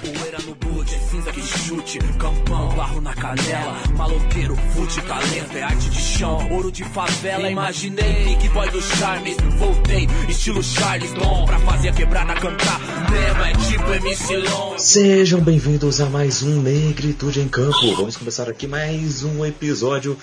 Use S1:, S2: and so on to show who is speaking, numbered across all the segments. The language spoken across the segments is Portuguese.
S1: Poeira no boot, cinza que chute, campão, barro na canela, maloqueiro, fute, talento, é arte de chão, ouro de favela, imaginei, Big Boy do Charmes, voltei, estilo Charles Dom, pra fazer a quebrada cantar, mesmo é tipo MC Long.
S2: Sejam bem-vindos a mais um Negritude em Campo. Vamos começar aqui mais um episódio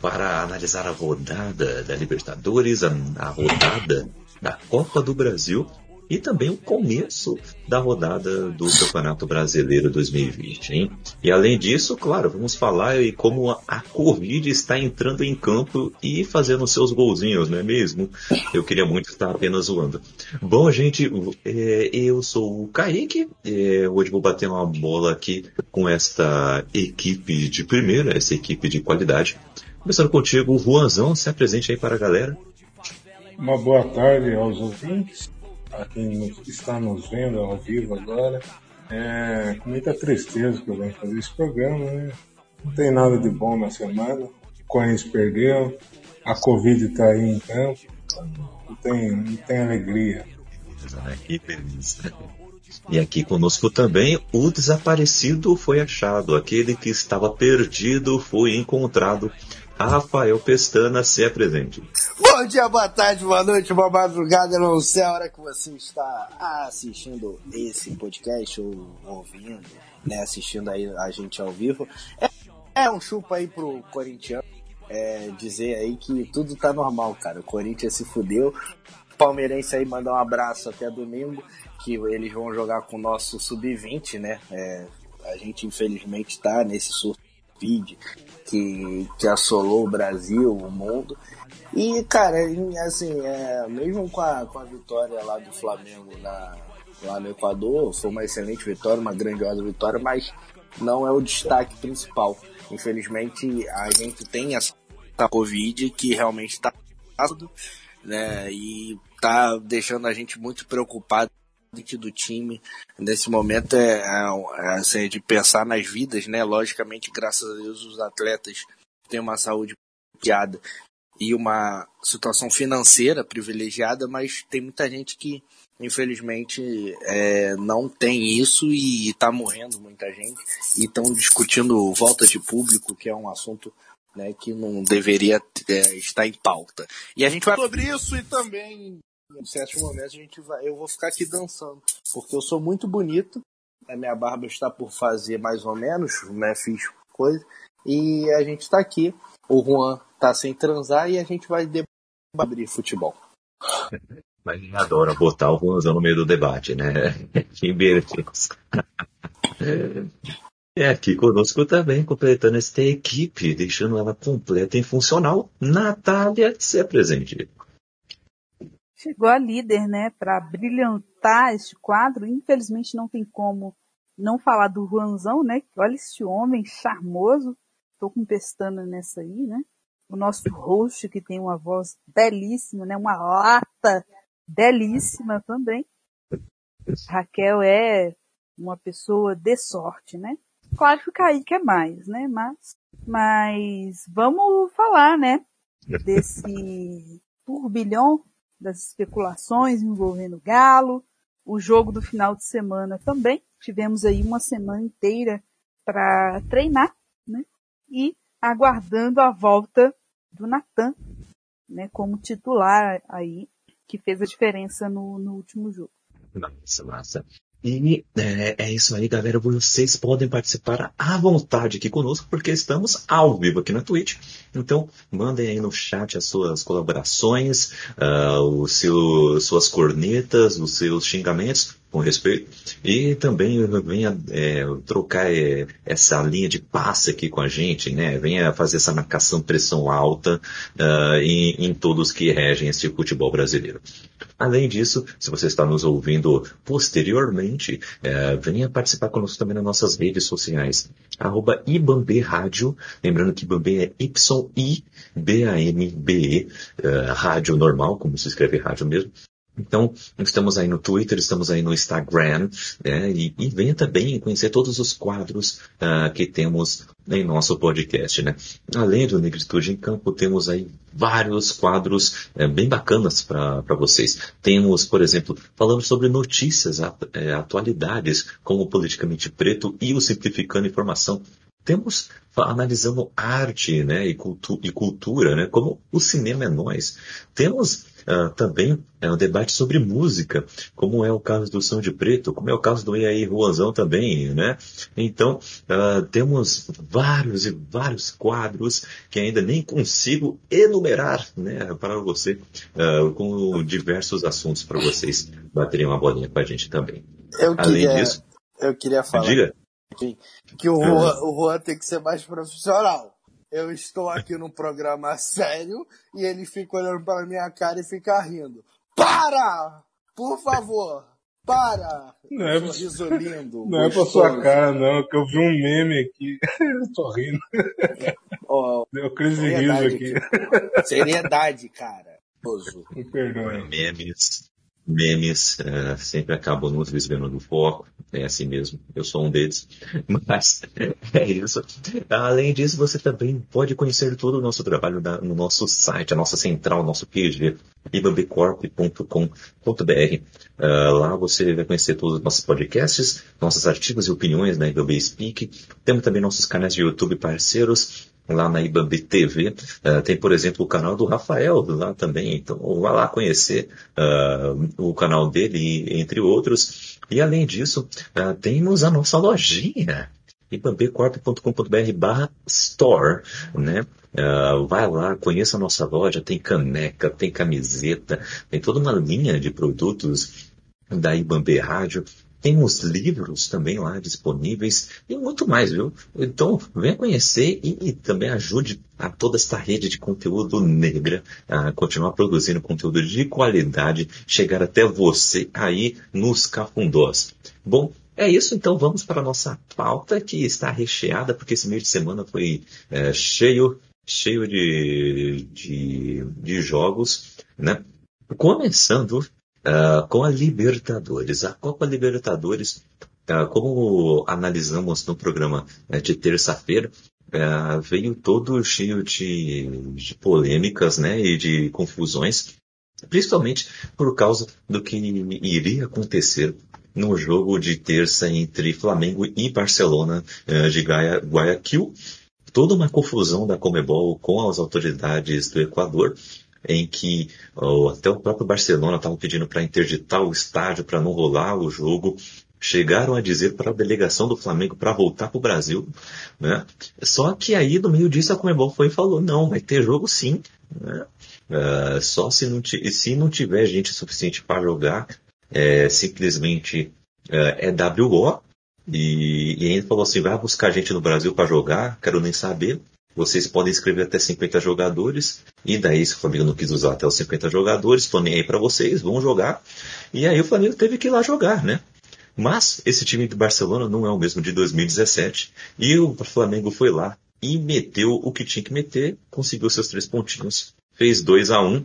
S2: para analisar a rodada da Libertadores, a, a rodada da Copa do Brasil e também o começo da rodada do Campeonato Brasileiro 2020. Hein? E além disso, claro, vamos falar e como a Covid está entrando em campo e fazendo seus golzinhos, não é mesmo? Eu queria muito estar apenas zoando. Bom, gente, é, eu sou o Kaique, é, hoje vou bater uma bola aqui com esta equipe de primeira, essa equipe de qualidade. Começando contigo, Juanzão, se apresente aí para a galera.
S3: Uma boa tarde aos ouvintes a quem está nos vendo ao vivo agora. É com muita tristeza que eu venho fazer esse programa, né? Não tem nada de bom na semana. O Corinthians perdeu, a Covid está aí em campo, não tem, não tem alegria.
S2: Que feliz. E aqui conosco também o desaparecido foi achado, aquele que estava perdido foi encontrado Rafael Pestana, se apresente.
S4: Bom dia, boa tarde, boa noite, boa madrugada, não sei a hora que você está assistindo esse podcast ou ouvindo, né, assistindo aí a gente ao vivo. É, é um chupa aí pro corintiano é, dizer aí que tudo tá normal, cara. O Corinthians se fudeu. Palmeirense aí mandar um abraço até domingo, que eles vão jogar com o nosso sub-20, né? É, a gente infelizmente tá nesse surto que, que assolou o Brasil, o mundo. E, cara, assim, é, mesmo com a, com a vitória lá do Flamengo na, lá no Equador, foi uma excelente vitória, uma grandiosa vitória, mas não é o destaque principal. Infelizmente, a gente tem essa Covid que realmente está né, e tá deixando a gente muito preocupado do time nesse momento é, é, assim, de pensar nas vidas, né? Logicamente, graças a Deus, os atletas têm uma saúde piada e uma situação financeira privilegiada, mas tem muita gente que infelizmente é, não tem isso e está morrendo muita gente e estão discutindo volta de público, que é um assunto né, que não deveria é, estar em pauta. E a gente vai sobre isso e também em certos momentos a gente vai, eu vou ficar aqui dançando, porque eu sou muito bonito, a minha barba está por fazer mais ou menos, né, fiz coisa, e a gente está aqui, o Juan está sem transar e a gente vai abrir futebol.
S2: Mas ele adora botar o Juanzão no meio do debate, né? que beleza. É aqui conosco também, completando esta equipe, deixando ela completa e funcional, Natália, se apresente
S5: chegou a líder, né, para brilhantar este quadro. Infelizmente não tem como não falar do Juanzão, né? Olha esse homem charmoso. Tô com pestana nessa aí, né? O nosso host que tem uma voz belíssima, né? Uma lata belíssima também. Raquel é uma pessoa de sorte, né? Claro que o Kaique é mais, né? Mas, mas vamos falar, né? Desse turbilhão das especulações envolvendo o Galo, o jogo do final de semana também. Tivemos aí uma semana inteira para treinar, né? E aguardando a volta do Natan, né? Como titular aí, que fez a diferença no, no último jogo.
S2: Nossa, massa. E é, é, isso aí, galera. Vocês podem participar à vontade aqui conosco, porque estamos ao vivo aqui na Twitch. Então, mandem aí no chat as suas colaborações, uh, o seu, suas cornetas, os seus xingamentos com respeito. E também venha é, trocar é, essa linha de passe aqui com a gente, né? Venha fazer essa marcação pressão alta uh, em, em todos que regem esse futebol brasileiro. Além disso, se você está nos ouvindo posteriormente, é, venha participar conosco também nas nossas redes sociais. Arroba Ibambe Rádio. Lembrando que Ibambe é Y-I-B-A-M-B-E, uh, rádio normal, como se escreve rádio mesmo. Então, estamos aí no Twitter, estamos aí no Instagram, né? E, e venha também conhecer todos os quadros uh, que temos em nosso podcast, né? Além do Negritude em Campo, temos aí vários quadros é, bem bacanas para vocês. Temos, por exemplo, falando sobre notícias, é, atualidades, como Politicamente Preto e o Simplificando Informação. Temos analisando arte né, e, cultu e cultura, né, como o cinema é nós. Temos uh, também é um debate sobre música, como é o caso do Som de Preto, como é o caso do EAI Ruanzão também, né? Então, uh, temos vários e vários quadros que ainda nem consigo enumerar, né, para você, uh, com diversos assuntos para vocês baterem uma bolinha com a gente também.
S4: Eu Além queria, disso, eu queria falar
S2: diga.
S4: que o Juan, o Juan tem que ser mais profissional eu estou aqui num programa sério e ele fica olhando para minha cara e fica rindo. Para! Por favor! Para!
S3: Não é, sorriso lindo. Não gostoso. é pra sua cara, não, que eu vi um meme aqui. eu tô rindo. Oh, Deu crise de riso aqui.
S4: Seriedade, cara.
S3: Me perdoe.
S2: Memes memes uh, sempre acabam nos desviando do foco. É assim mesmo, eu sou um deles. Mas é isso. Além disso, você também pode conhecer todo o nosso trabalho no nosso site, a nossa central, nosso PG, ibambicorp.com.br. Uh, ah, lá você vai conhecer todos os nossos podcasts, nossos artigos e opiniões na Ibambi Speak. Temos também nossos canais de YouTube parceiros lá na IBAB TV. Uh, eh, tem, por exemplo, o canal do Rafael lá também. Então, vá lá conhecer uh, o canal dele, entre outros. E além disso, uh, temos a nossa lojinha ibambecorp.com.br barra store, né? Uh, vai lá, conheça a nossa loja, tem caneca, tem camiseta, tem toda uma linha de produtos da Ibambe Rádio, temos livros também lá disponíveis e muito mais, viu? Então, venha conhecer e, e, também ajude a toda esta rede de conteúdo negra a continuar produzindo conteúdo de qualidade, chegar até você aí nos cafundós. Bom, é isso, então vamos para a nossa pauta que está recheada, porque esse mês de semana foi é, cheio, cheio de, de, de jogos, né? Começando uh, com a Libertadores. A Copa Libertadores, uh, como analisamos no programa uh, de terça-feira, uh, veio todo cheio de, de polêmicas né, e de confusões, principalmente por causa do que iria acontecer no jogo de terça entre Flamengo e Barcelona de Guayaquil. Toda uma confusão da Comebol com as autoridades do Equador, em que até o próprio Barcelona estava pedindo para interditar o estádio para não rolar o jogo. Chegaram a dizer para a delegação do Flamengo para voltar para o Brasil, né? Só que aí no meio disso a Comebol foi e falou não, vai ter jogo sim, né? Uh, só se não, se não tiver gente suficiente para jogar, é, simplesmente uh, é WO. E, e ainda falou assim, vai buscar gente no Brasil para jogar, quero nem saber. Vocês podem escrever até 50 jogadores, e daí se o Flamengo não quis usar até os 50 jogadores, tô nem aí para vocês, vão jogar. E aí o Flamengo teve que ir lá jogar, né? Mas esse time do Barcelona não é o mesmo de 2017, e o Flamengo foi lá e meteu o que tinha que meter, conseguiu seus três pontinhos, fez 2 a 1 um,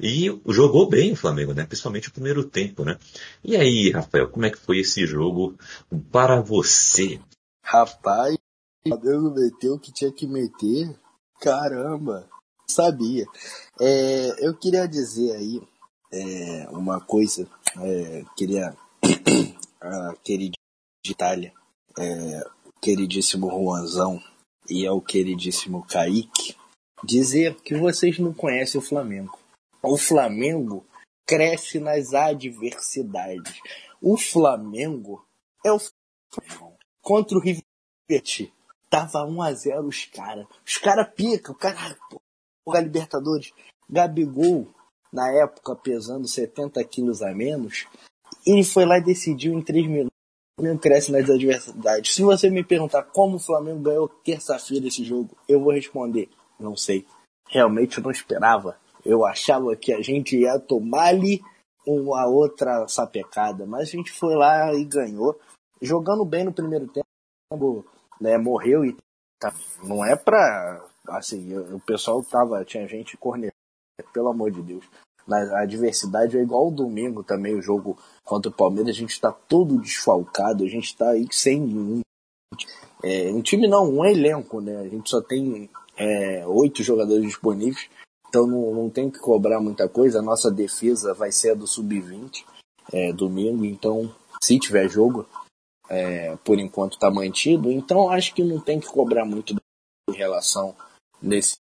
S2: e jogou bem o Flamengo, né? Principalmente o primeiro tempo, né? E aí, Rafael, como é que foi esse jogo para você?
S4: Rapaz, Deus meteu o que tinha que meter. Caramba, sabia. É, eu queria dizer aí é, uma coisa. É, queria a querida Itália, é, o queridíssimo Juanzão e ao queridíssimo Kaique dizer que vocês não conhecem o Flamengo. O Flamengo cresce nas adversidades. O Flamengo é o Flamengo. contra o River Tava 1x0 os caras. Os caras pica, o cara. Porra, Libertadores. Gabigol, na época, pesando 70 quilos a menos, ele foi lá e decidiu em 3 minutos. O Flamengo cresce nas adversidades. Se você me perguntar como o Flamengo ganhou terça-feira esse jogo, eu vou responder: não sei. Realmente eu não esperava. Eu achava que a gente ia tomar ali uma outra sapecada, mas a gente foi lá e ganhou. Jogando bem no primeiro tempo, né, morreu e tá, não é pra. Assim, o pessoal tava. Tinha gente cornetando, pelo amor de Deus. a adversidade é igual ao domingo também, o jogo contra o Palmeiras, a gente está todo desfalcado, a gente está aí sem um, é, um time não, um elenco, né? A gente só tem é, oito jogadores disponíveis, então não, não tem que cobrar muita coisa. A nossa defesa vai ser a do sub-20 é, domingo, então se tiver jogo, é, por enquanto está mantido. Então acho que não tem que cobrar muito em relação nesse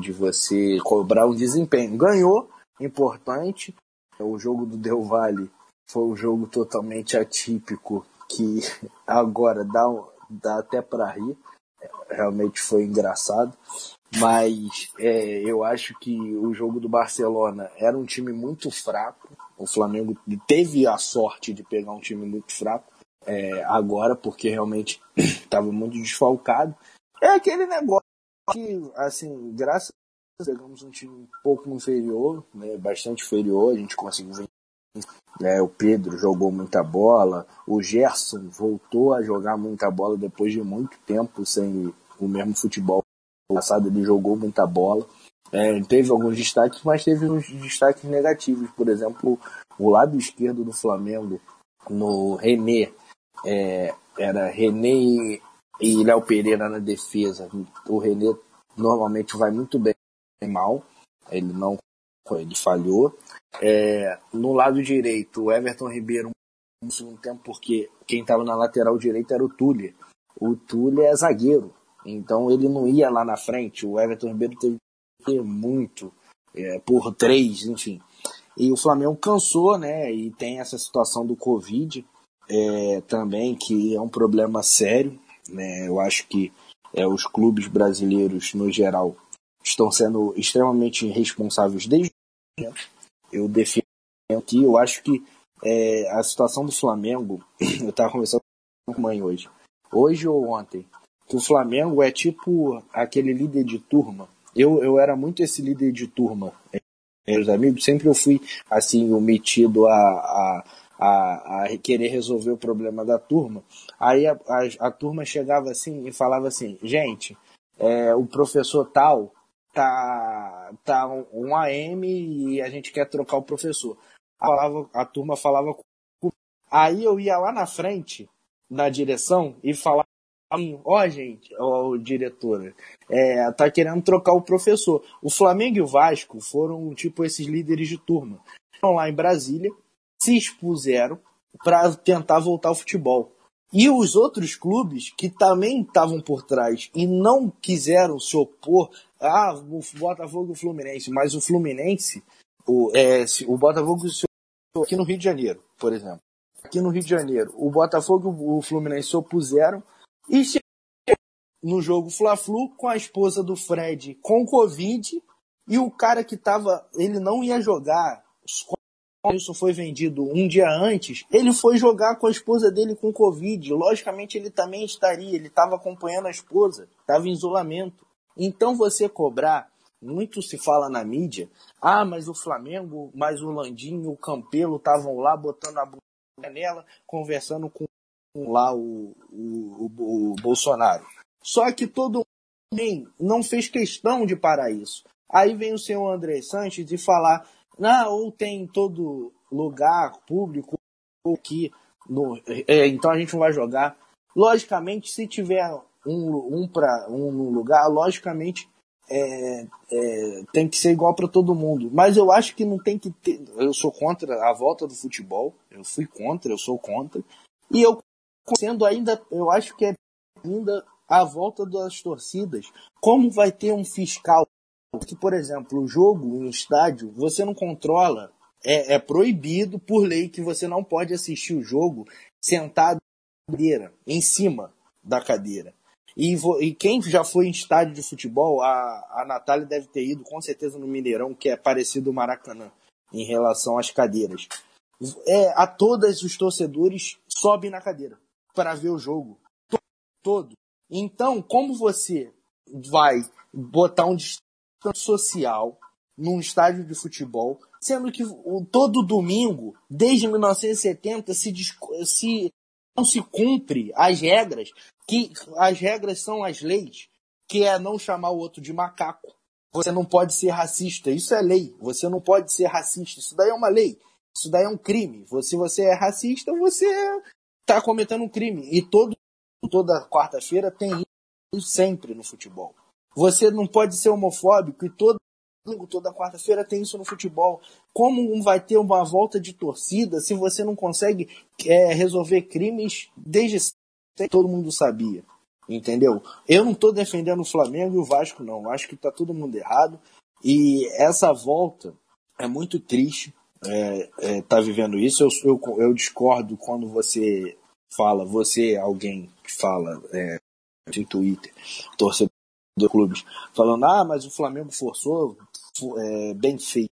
S4: de você cobrar um desempenho. Ganhou, importante. O jogo do Del Valle foi um jogo totalmente atípico que agora dá, dá até para rir. Realmente foi engraçado. Mas é, eu acho que o jogo do Barcelona era um time muito fraco. O Flamengo teve a sorte de pegar um time muito fraco é, agora, porque realmente estava muito desfalcado. É aquele negócio que, assim, graças a Deus, pegamos um time um pouco inferior, né, bastante inferior, a gente conseguiu vencer. É, o Pedro jogou muita bola, o Gerson voltou a jogar muita bola depois de muito tempo sem o mesmo futebol passado, ele jogou muita bola. É, teve alguns destaques, mas teve uns destaques negativos. Por exemplo, o lado esquerdo do Flamengo, no René, é, era René e Léo Pereira na defesa. O René normalmente vai muito bem mal, ele não ele falhou. É, no lado direito, o Everton Ribeiro no segundo tempo, porque quem estava na lateral direita era o Túlio. O Túlio é zagueiro, então ele não ia lá na frente. O Everton Ribeiro teve que ter muito é, por três, enfim. E o Flamengo cansou, né? E tem essa situação do Covid é, também, que é um problema sério. Né? Eu acho que é, os clubes brasileiros, no geral, estão sendo extremamente irresponsáveis desde eu defendo aqui, eu acho que é, a situação do Flamengo, eu estava conversando com a mãe hoje, hoje ou ontem, que o Flamengo é tipo aquele líder de turma. Eu, eu era muito esse líder de turma, meus amigos, sempre eu fui assim, o metido a, a a, a querer resolver o problema da turma. Aí a, a, a turma chegava assim e falava assim, gente, é, o professor tal tá, tá um AM e a gente quer trocar o professor. A, falava, a turma falava Aí eu ia lá na frente, na direção, e falava assim, ó oh, gente, ó oh, diretora, é, tá querendo trocar o professor. O Flamengo e o Vasco foram tipo esses líderes de turma. Estão lá em Brasília, se expuseram para tentar voltar ao futebol. E os outros clubes que também estavam por trás e não quiseram se opor, ah, o Botafogo e o Fluminense, mas o Fluminense, o, é, o Botafogo se aqui no Rio de Janeiro, por exemplo. Aqui no Rio de Janeiro, o Botafogo e o Fluminense se opuseram e no jogo Fla-Flu com a esposa do Fred com Covid e o cara que tava, ele não ia jogar isso foi vendido um dia antes, ele foi jogar com a esposa dele com Covid. Logicamente, ele também estaria, ele estava acompanhando a esposa, estava em isolamento. Então, você cobrar, muito se fala na mídia, ah, mas o Flamengo, mas o Landinho, o Campelo estavam lá botando a bunda nela, conversando com lá o, o, o, o Bolsonaro. Só que todo mundo não fez questão de parar isso. Aí vem o senhor André Sanches e falar não, ou tem em todo lugar público, ou que no, é, então a gente não vai jogar. Logicamente, se tiver um, um para um lugar, logicamente é, é, tem que ser igual para todo mundo. Mas eu acho que não tem que ter. Eu sou contra a volta do futebol. Eu fui contra, eu sou contra. E eu sendo ainda, eu acho que é ainda a volta das torcidas. Como vai ter um fiscal que, por exemplo, o jogo em estádio, você não controla, é, é proibido por lei que você não pode assistir o jogo sentado na cadeira, em cima da cadeira. E, e, quem já foi em estádio de futebol, a, a Natália deve ter ido com certeza no Mineirão, que é parecido ao Maracanã, em relação às cadeiras. É, a todos os torcedores sobem na cadeira para ver o jogo. Todo. Então, como você vai botar um social num estádio de futebol, sendo que todo domingo, desde 1970, se, se não se cumpre as regras, que as regras são as leis, que é não chamar o outro de macaco, você não pode ser racista. Isso é lei. Você não pode ser racista. Isso daí é uma lei. Isso daí é um crime. Se você é racista, você está cometendo um crime. E todo, toda quarta-feira tem isso sempre no futebol. Você não pode ser homofóbico e todo toda quarta-feira tem isso no futebol. Como vai ter uma volta de torcida se você não consegue é, resolver crimes desde sempre? Todo mundo sabia. Entendeu? Eu não estou defendendo o Flamengo e o Vasco, não. Acho que está todo mundo errado. E essa volta é muito triste é, é, tá vivendo isso. Eu, eu, eu, discordo quando você fala, você, alguém que fala é, no Twitter, torcedor do clubes, falando, ah, mas o Flamengo forçou, é, bem feito,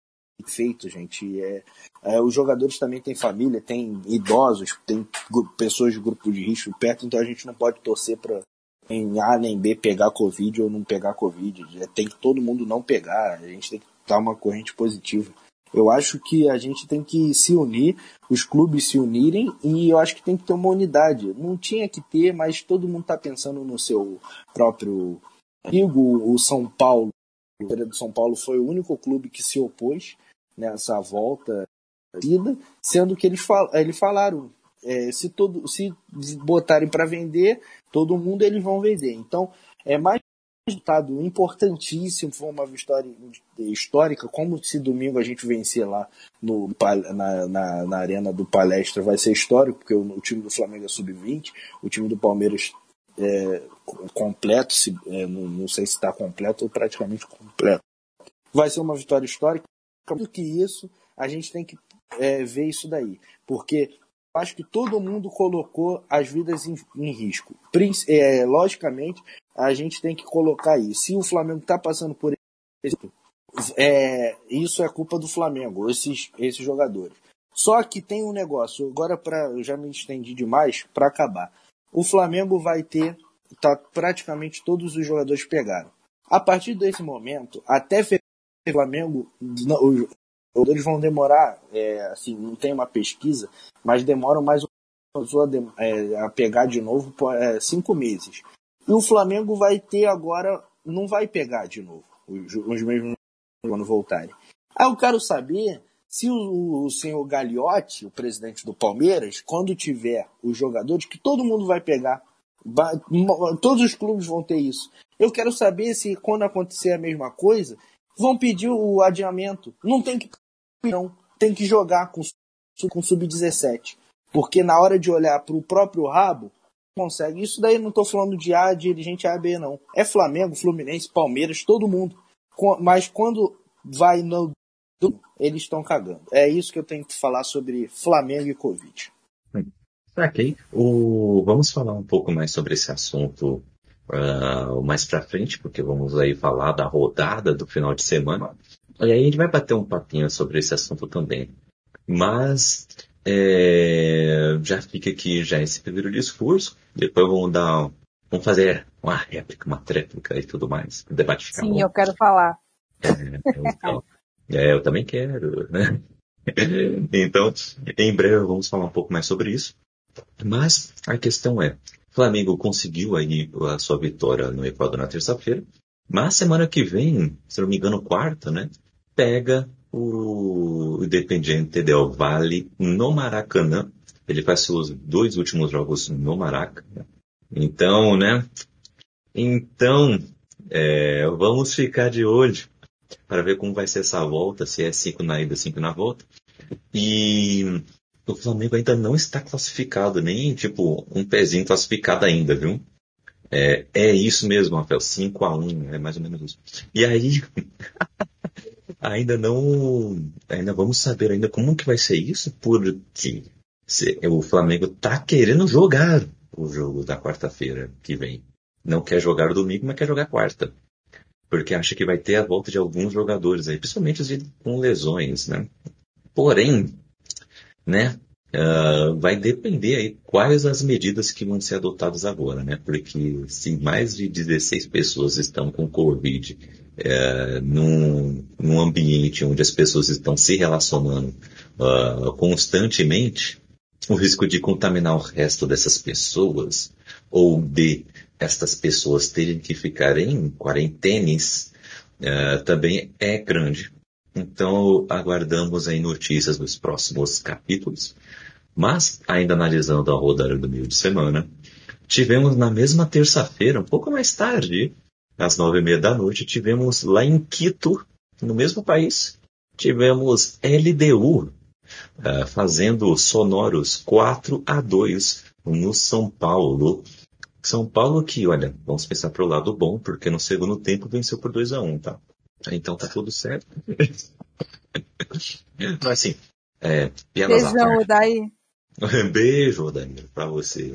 S4: feito gente. É, é, os jogadores também têm família, tem idosos, tem pessoas de grupo de risco perto, então a gente não pode torcer para em A nem B pegar Covid ou não pegar Covid. É, tem que todo mundo não pegar, a gente tem que dar uma corrente positiva. Eu acho que a gente tem que se unir, os clubes se unirem e eu acho que tem que ter uma unidade. Não tinha que ter, mas todo mundo está pensando no seu próprio O São Paulo, o do São Paulo foi o único clube que se opôs nessa volta, sendo que eles, fal eles falaram é, se todo se botarem para vender, todo mundo eles vão vender. Então é mais resultado importantíssimo, foi uma vitória histórica, como se domingo a gente vencer lá no, na, na, na arena do Palestra vai ser histórico, porque o, o time do Flamengo é sub-20, o time do Palmeiras é completo, se, é, não, não, sei se está completo ou praticamente completo. Vai ser uma vitória histórica. Do que isso, a gente tem que é, ver isso daí, porque acho que todo mundo colocou as vidas em, em risco. É, logicamente, a gente tem que colocar aí. Se o Flamengo está passando por isso, é, isso é culpa do Flamengo, esses, esses jogadores. Só que tem um negócio, agora pra, eu já me estendi demais, para acabar. O Flamengo vai ter, tá, praticamente todos os jogadores pegaram. A partir desse momento, até o Flamengo, os jogadores vão demorar, é, assim, não tem uma pesquisa, mas demoram mais a, é, a pegar de novo é, cinco meses. E o Flamengo vai ter agora, não vai pegar de novo, os, os mesmos quando voltarem. Aí eu quero saber se o, o senhor Gagliotti, o presidente do Palmeiras, quando tiver os jogadores, que todo mundo vai pegar, todos os clubes vão ter isso. Eu quero saber se quando acontecer a mesma coisa, vão pedir o adiamento. Não tem que não, tem que jogar com, com sub-17. Porque na hora de olhar para o próprio rabo, consegue. Isso daí não estou falando de A, dirigente A, B, não. É Flamengo, Fluminense, Palmeiras, todo mundo. Mas quando vai no. Eles estão cagando. É isso que eu tenho que falar sobre Flamengo e Covid.
S2: Ok. O... Vamos falar um pouco mais sobre esse assunto uh, mais pra frente, porque vamos aí falar da rodada do final de semana. E aí a gente vai bater um papinho sobre esse assunto também. Mas é, já fica aqui já esse primeiro discurso. Depois vamos dar, vamos fazer uma réplica, uma tréplica e tudo mais. O debate
S5: fica Sim, bom. eu quero falar.
S2: É, então, é, eu também quero, né? Então, em breve vamos falar um pouco mais sobre isso. Mas a questão é, Flamengo conseguiu aí a sua vitória no Equador na terça-feira, mas semana que vem, se não me engano, quarta, né? Pega o Independiente Del Valle no Maracanã. Ele faz seus dois últimos jogos no Maracanã. Então, né? Então, é, vamos ficar de olho para ver como vai ser essa volta, se é cinco na ida, cinco na volta. E o Flamengo ainda não está classificado, nem tipo um pezinho classificado ainda, viu? É, é isso mesmo, Rafael, 5 a 1 é mais ou menos isso. E aí, ainda não, ainda vamos saber ainda como que vai ser isso, porque se, o Flamengo tá querendo jogar o jogo da quarta-feira que vem. Não quer jogar domingo, mas quer jogar quarta. Porque acha que vai ter a volta de alguns jogadores aí, principalmente os com lesões, né? Porém, né, uh, vai depender aí quais as medidas que vão ser adotadas agora, né? Porque se mais de 16 pessoas estão com Covid é, num, num ambiente onde as pessoas estão se relacionando uh, constantemente, o risco de contaminar o resto dessas pessoas ou de estas pessoas terem que ficar em quarentenes uh, também é grande. Então, aguardamos aí notícias dos próximos capítulos. Mas, ainda analisando a rodada do meio de semana, tivemos na mesma terça-feira, um pouco mais tarde, às nove e meia da noite, tivemos lá em Quito, no mesmo país, tivemos LDU uh, fazendo sonoros 4 a 2 no São Paulo. São Paulo que, olha, vamos pensar para o lado bom, porque no segundo tempo venceu por 2 a 1 tá? Então tá tudo certo. Mas assim, é, piadas
S5: Beijão,
S2: à parte. Beijo, Danilo, pra você.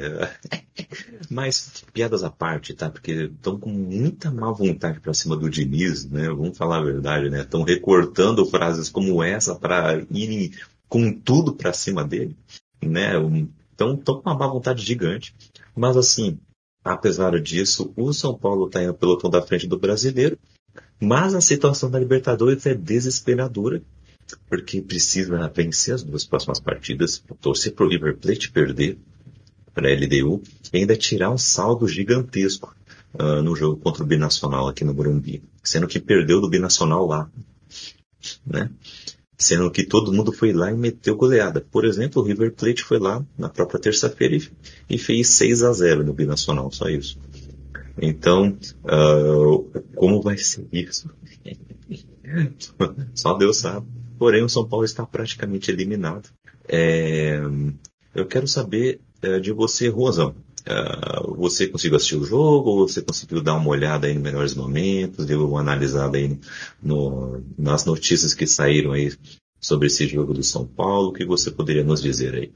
S2: Mas, piadas à parte, tá? Porque estão com muita má vontade pra cima do Diniz, né? Vamos falar a verdade, né? Estão recortando frases como essa para irem com tudo pra cima dele, né? Então, estão com uma má vontade gigante. Mas, assim, apesar disso, o São Paulo tá indo pelotão da frente do brasileiro. Mas a situação da Libertadores é desesperadora porque precisa vencer as duas próximas partidas, torcer para o River Plate perder para a LDU e ainda tirar um saldo gigantesco uh, no jogo contra o Binacional aqui no Morumbi, sendo que perdeu do Binacional lá, né? Sendo que todo mundo foi lá e meteu goleada. Por exemplo, o River Plate foi lá na própria terça-feira e, e, fez 6 a 0 no Binacional, só isso. Então, uh, como vai ser isso? só Deus sabe. Porém, o São Paulo está praticamente eliminado. É, eu quero saber é, de você, Rosão. É, você conseguiu assistir o jogo? Você conseguiu dar uma olhada aí nos melhores momentos? Deu uma analisada aí no, nas notícias que saíram aí sobre esse jogo do São Paulo? O que você poderia nos dizer aí?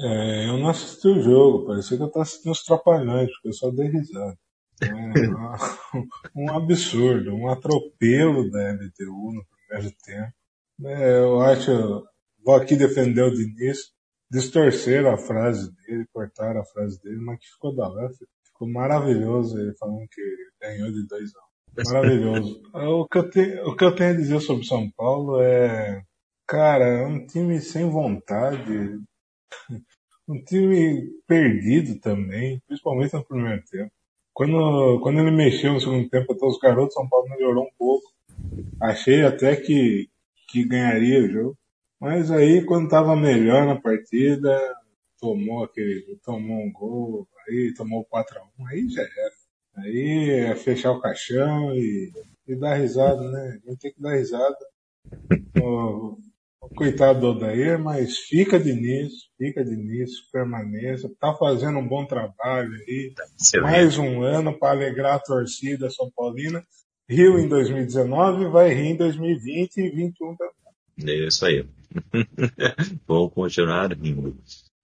S3: É, eu não assisti o jogo, parecia que eu estava assistindo os Trapalhões, porque eu só dei risada. É, um absurdo, um atropelo da LTU no primeiro tempo. É, eu acho, vou aqui defender o Diniz, distorceram a frase dele, cortaram a frase dele, mas que ficou da hora, ficou maravilhoso ele falando que ganhou de 2 a 1 Maravilhoso. o, que eu tenho, o que eu tenho a dizer sobre São Paulo é, cara, é um time sem vontade, um time perdido também, principalmente no primeiro tempo. Quando, quando ele mexeu no segundo tempo até os garotos, São Paulo melhorou um pouco. Achei até que, que ganharia o jogo. Mas aí, quando estava melhor na partida, tomou aquele, tomou um gol, aí tomou 4x1, aí já era. Aí é fechar o caixão e, e dar risada, né? A gente tem que dar risada. O, o coitado do Odair, mas fica de nisso, fica de nisso, permaneça, tá fazendo um bom trabalho aí.
S2: Excelente.
S3: Mais um ano para alegrar a torcida São Paulina riu em 2019, vai rir em 2020 e 2021 também.
S2: É isso aí. Vamos continuar rindo.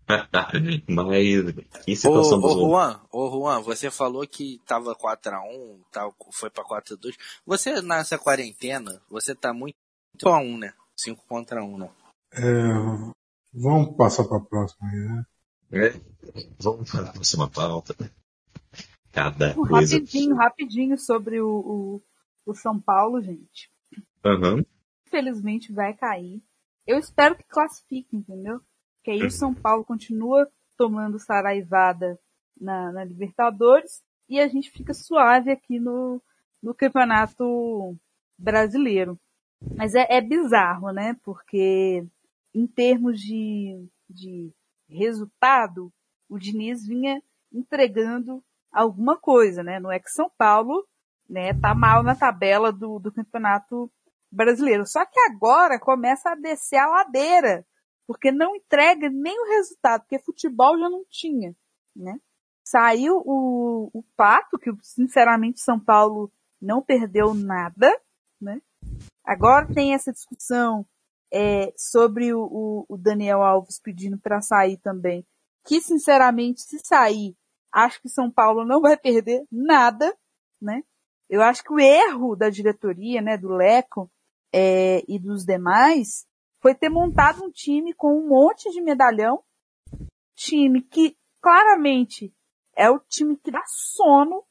S2: Mas que situação
S4: ô, ô, Juan, ô Juan, você falou que tava 4x1, tá, foi pra 4x2. Você nessa quarentena, você tá muito a 1, né? 5 contra 1, né?
S3: É, vamos passar pra próxima aí, né?
S2: É, vamos para a próxima pauta. Cada
S5: Um
S2: coisa.
S5: Rapidinho, rapidinho sobre o, o, o São Paulo, gente.
S2: Aham.
S5: Infelizmente vai cair. Eu espero que classifique, entendeu? Que aí o São Paulo continua tomando saraivada na, na Libertadores e a gente fica suave aqui no, no Campeonato Brasileiro. Mas é, é bizarro, né? Porque em termos de, de resultado, o Diniz vinha entregando alguma coisa, né? Não é que São Paulo, né, tá mal na tabela do, do Campeonato Brasileiro. Só que agora começa a descer a ladeira, porque não entrega nem o resultado, porque futebol já não tinha, né? Saiu o, o Pato, que sinceramente São Paulo não perdeu nada, né? Agora tem essa discussão é, sobre o, o, Daniel Alves pedindo para sair também, que sinceramente se sair Acho que São Paulo não vai perder nada, né? Eu acho que o erro da diretoria, né, do Leco é, e dos demais, foi ter montado um time com um monte de medalhão, time que claramente é o time que dá sono,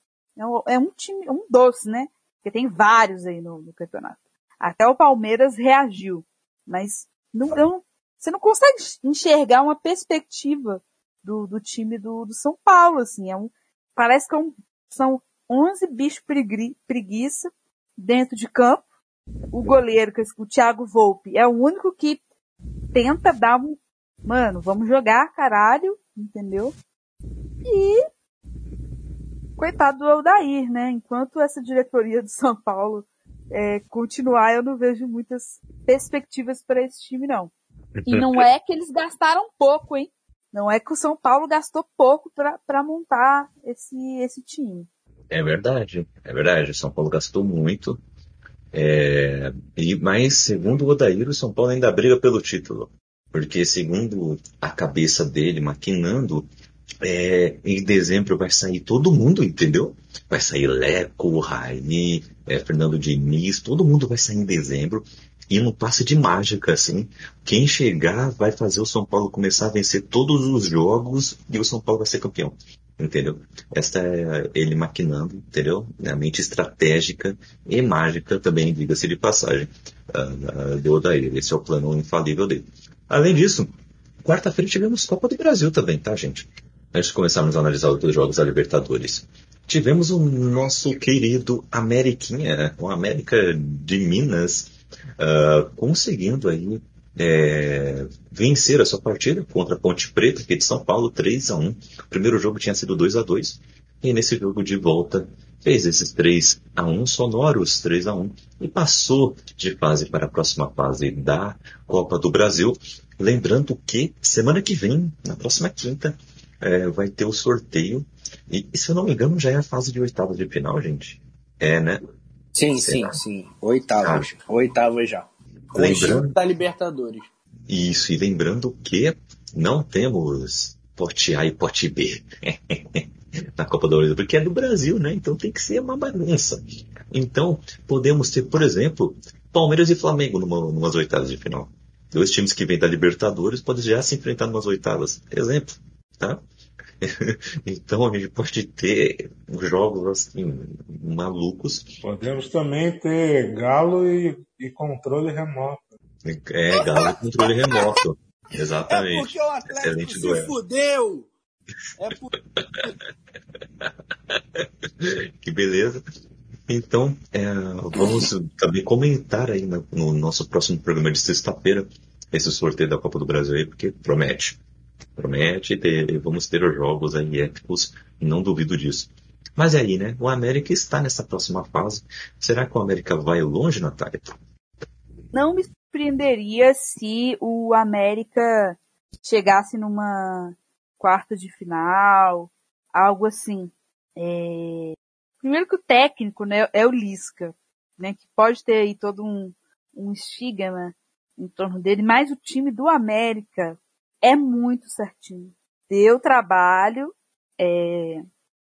S5: é um time, um doce, né? Porque tem vários aí no, no campeonato. Até o Palmeiras reagiu, mas não, não, você não consegue enxergar uma perspectiva do, do time do, do São Paulo, assim, é um, parece que é um, são 11 bichos preguiça dentro de campo. O goleiro, é o Thiago Volpe, é o único que tenta dar um, mano, vamos jogar, caralho, entendeu? E coitado do Aldair, né? Enquanto essa diretoria do São Paulo é, continuar, eu não vejo muitas perspectivas para esse time, não. E não é que eles gastaram pouco, hein? Não é que o São Paulo gastou pouco para montar esse, esse time.
S2: É verdade, é verdade. O São Paulo gastou muito. É, e, mas, segundo o Odair, o São Paulo ainda briga pelo título. Porque, segundo a cabeça dele, maquinando, é, em dezembro vai sair todo mundo, entendeu? Vai sair Leco, Raini, é, Fernando Diniz, todo mundo vai sair em dezembro. E não passa de mágica, assim. Quem chegar vai fazer o São Paulo começar a vencer todos os jogos e o São Paulo vai ser campeão. Entendeu? Esta é ele maquinando, entendeu? A mente estratégica e mágica também, diga-se de passagem, uh, uh, de Odair. Esse é o plano infalível dele. Além disso, quarta-feira tivemos Copa do Brasil também, tá, gente? Antes de começarmos a analisar os jogos da Libertadores. Tivemos o nosso querido Ameriquinha, o América de Minas, uh, conseguindo aí é, vencer a sua partida contra a Ponte Preta, que é de São Paulo, 3 a 1 O primeiro jogo tinha sido 2 a 2 e nesse jogo de volta fez esses 3 a 1 sonoros 3 a 1 e passou de fase para a próxima fase da Copa do Brasil. Lembrando que semana que vem, na próxima quinta, é, vai ter o sorteio. E, se eu não me engano, já é a fase de oitavas de final, gente. É, né?
S4: Sim, Será? sim, sim. Oitavas. Ah. Oitavas já.
S2: Lembrando
S4: da Libertadores.
S2: Isso, e lembrando que não temos pote A e pote B na Copa do Brasil, porque é do Brasil, né? Então tem que ser uma bagunça. Então, podemos ter, por exemplo, Palmeiras e Flamengo numa, numas oitavas de final. Dois times que vêm da Libertadores podem já se enfrentar numas oitavas. Exemplo, tá? então a gente pode ter jogos assim, malucos.
S3: Podemos também ter Galo e, e controle remoto.
S2: É, Galo e controle remoto. Exatamente. É
S4: porque o Atlético Excelente se duelo. fudeu. É por...
S2: que beleza. Então, é, vamos também comentar aí no, no nosso próximo programa de sexta-feira esse sorteio da Copa do Brasil aí, porque promete. Promete ter, vamos ter os jogos aí épicos, não duvido disso. Mas é aí, né? O América está nessa próxima fase. Será que o América vai longe, Natália?
S5: Não me surpreenderia se o América chegasse numa quarta de final, algo assim. É... Primeiro que o técnico, né, é o Lisca, né, que pode ter aí todo um, um estigma em torno dele, mas o time do América é muito certinho. Deu trabalho é,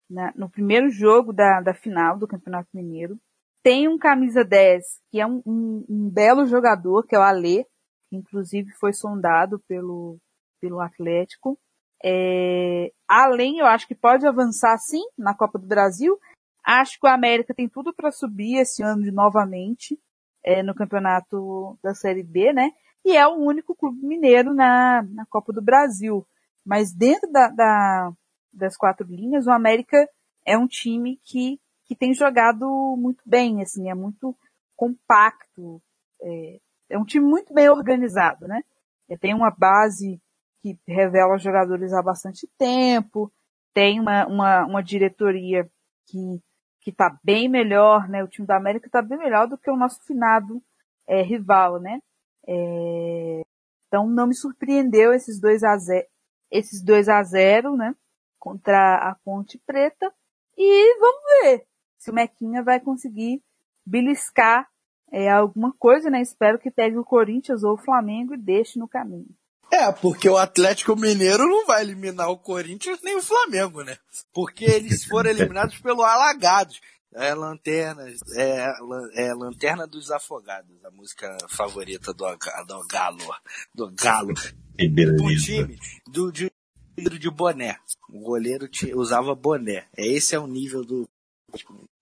S5: na, no primeiro jogo da, da final do Campeonato Mineiro. Tem um camisa 10, que é um, um, um belo jogador, que é o Alê, que inclusive foi sondado pelo, pelo Atlético. É, além, eu acho que pode avançar sim na Copa do Brasil. Acho que o América tem tudo para subir esse ano de novamente é, no campeonato da Série B, né? E é o único clube mineiro na, na Copa do Brasil. Mas dentro da, da, das quatro linhas, o América é um time que, que tem jogado muito bem, assim, é muito compacto, é, é um time muito bem organizado, né? É, tem uma base que revela jogadores há bastante tempo, tem uma, uma, uma diretoria que que está bem melhor, né? O time da América está bem melhor do que o nosso finado é, rival, né? É, então não me surpreendeu esses 2 a 0, esses 2 a 0, né, contra a Ponte Preta. E vamos ver se o Mequinha vai conseguir beliscar é, alguma coisa, né? Espero que pegue o Corinthians ou o Flamengo e deixe no caminho.
S4: É, porque o Atlético Mineiro não vai eliminar o Corinthians nem o Flamengo, né? Porque eles foram eliminados pelo Alagados. É Lanterna, é, é Lanterna dos Afogados, a música favorita do, do Galo, do Galo.
S2: Que beleza.
S4: Um time do, de, de boné. O goleiro usava boné. Esse é o nível do.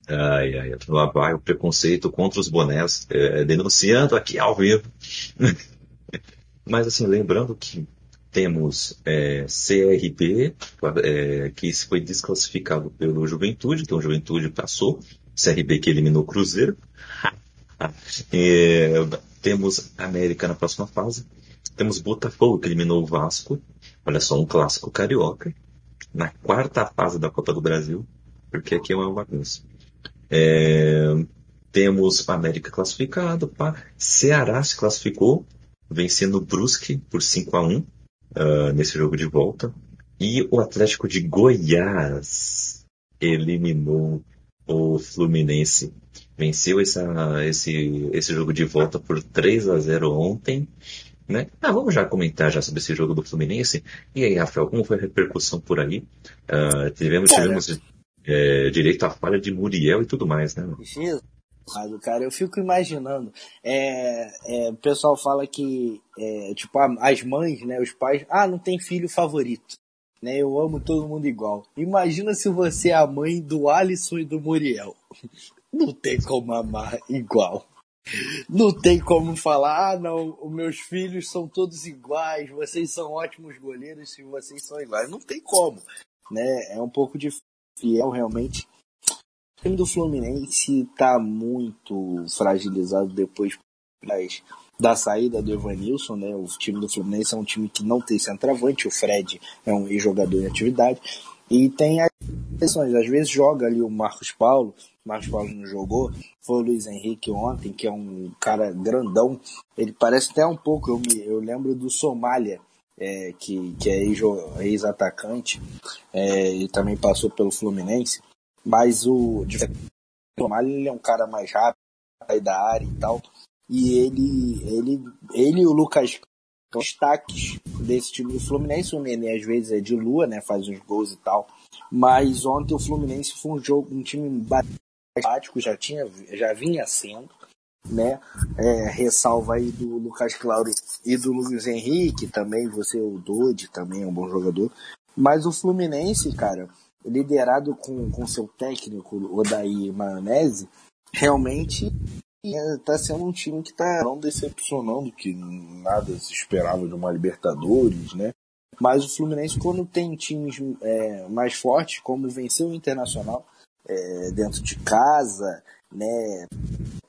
S2: Ai, ai, lá vai o preconceito contra os bonés, é, denunciando aqui ao vivo. Mas assim, lembrando que temos é, CRB, é, que foi desclassificado pelo Juventude, então Juventude passou. CRB que eliminou o Cruzeiro. é, temos América na próxima fase. Temos Botafogo que eliminou o Vasco. Olha só, um clássico carioca. Na quarta fase da Copa do Brasil. Porque aqui é uma bagunça. É, temos América classificado. Pá. Ceará se classificou, vencendo o Brusque por 5 a 1 uh, nesse jogo de volta. E o Atlético de Goiás eliminou o Fluminense. Venceu essa, esse, esse jogo de volta por 3 a 0 ontem. Né? Ah, vamos já comentar já sobre esse jogo do Fluminense. E aí, Rafael, como foi a repercussão por aí? Uh, tivemos, tivemos é, direito à falha de Muriel e tudo mais, né?
S4: Mas, cara, eu fico imaginando. É, é, o pessoal fala que, é, tipo, as mães, né, os pais, ah, não tem filho favorito. Né, eu amo todo mundo igual. Imagina se você é a mãe do Alisson e do Muriel. Não tem como amar igual. Não tem como falar, ah, não, os meus filhos são todos iguais, vocês são ótimos goleiros e vocês são iguais. Não tem como. Né? É um pouco difícil realmente time do Fluminense está muito fragilizado depois da saída do Evanilson, né? O time do Fluminense é um time que não tem centroavante, o Fred é um ex-jogador em atividade. E tem as questões, às vezes joga ali o Marcos Paulo, Marcos Paulo não jogou, foi o Luiz Henrique ontem, que é um cara grandão, ele parece até um pouco, eu, me, eu lembro do Somália, é, que, que é ex-atacante, é, e também passou pelo Fluminense, mas o Tomar ele é um cara mais rápido, sai da área e tal. E ele, ele, ele e o Lucas destaques desse time do Fluminense. O Nenê às vezes é de lua, né? Faz uns gols e tal. Mas ontem o Fluminense foi um jogo, um time básico, já tinha, já vinha sendo, né? É, ressalva aí do Lucas Claro e do Luiz Henrique também, você o Dodi também é um bom jogador. Mas o Fluminense, cara, liderado com, com seu técnico, Odaí Maionese, realmente está é, sendo um time que está não decepcionando, que nada se esperava de uma Libertadores, né? Mas o Fluminense, quando tem times é, mais fortes, como venceu o Internacional é, dentro de casa, né?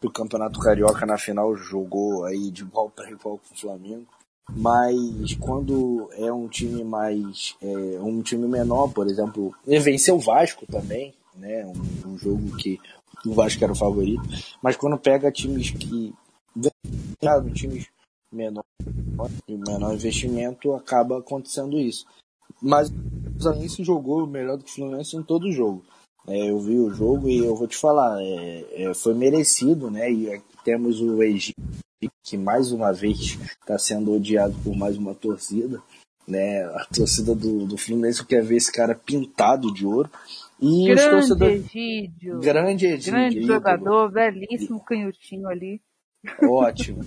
S4: O Campeonato Carioca na final jogou aí de igual para igual com o Flamengo mas quando é um time mais é, um time menor, por exemplo, venceu o Vasco também, né? Um, um, jogo que o Vasco era o favorito, mas quando pega times que sabe, times menor menor investimento, acaba acontecendo isso. Mas o Fluminense jogou melhor do que o Fluminense em todo o jogo. É, eu vi o jogo e eu vou te falar, é, é, foi merecido, né? E temos o Egito que mais uma vez está sendo odiado por mais uma torcida. Né? A torcida do, do Fluminense quer ver esse cara pintado de ouro.
S5: E grande os torcedores. Egídio.
S4: Grande Egídio.
S5: Grande jogador, belíssimo canhotinho ali.
S4: Ótimo.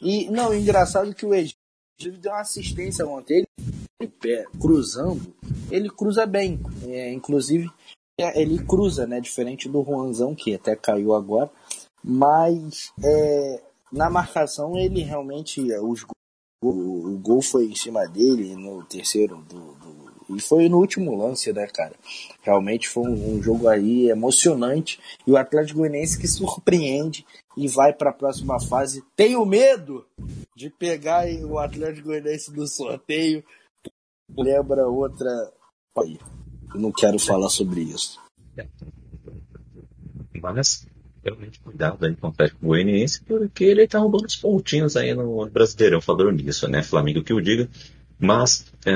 S4: E, não, engraçado é que o Egídio deu uma assistência ontem. Ele, pé, cruzando, ele cruza bem. É, inclusive, é, ele cruza, né? Diferente do Juanzão, que até caiu agora. Mas é, na marcação ele realmente os o, o gol foi em cima dele no terceiro do, do, e foi no último lance, né, cara? Realmente foi um, um, jogo aí emocionante e o Atlético Goianiense que surpreende e vai para a próxima fase. Tenho medo de pegar o Atlético Goianiense do sorteio. Lembra outra. Aí, não quero falar sobre isso.
S2: Mas realmente cuidado aí com o Atlético Goianiense, porque ele tá roubando os pontinhos aí no Brasileirão, falando nisso, né? Flamengo que o diga. Mas, é,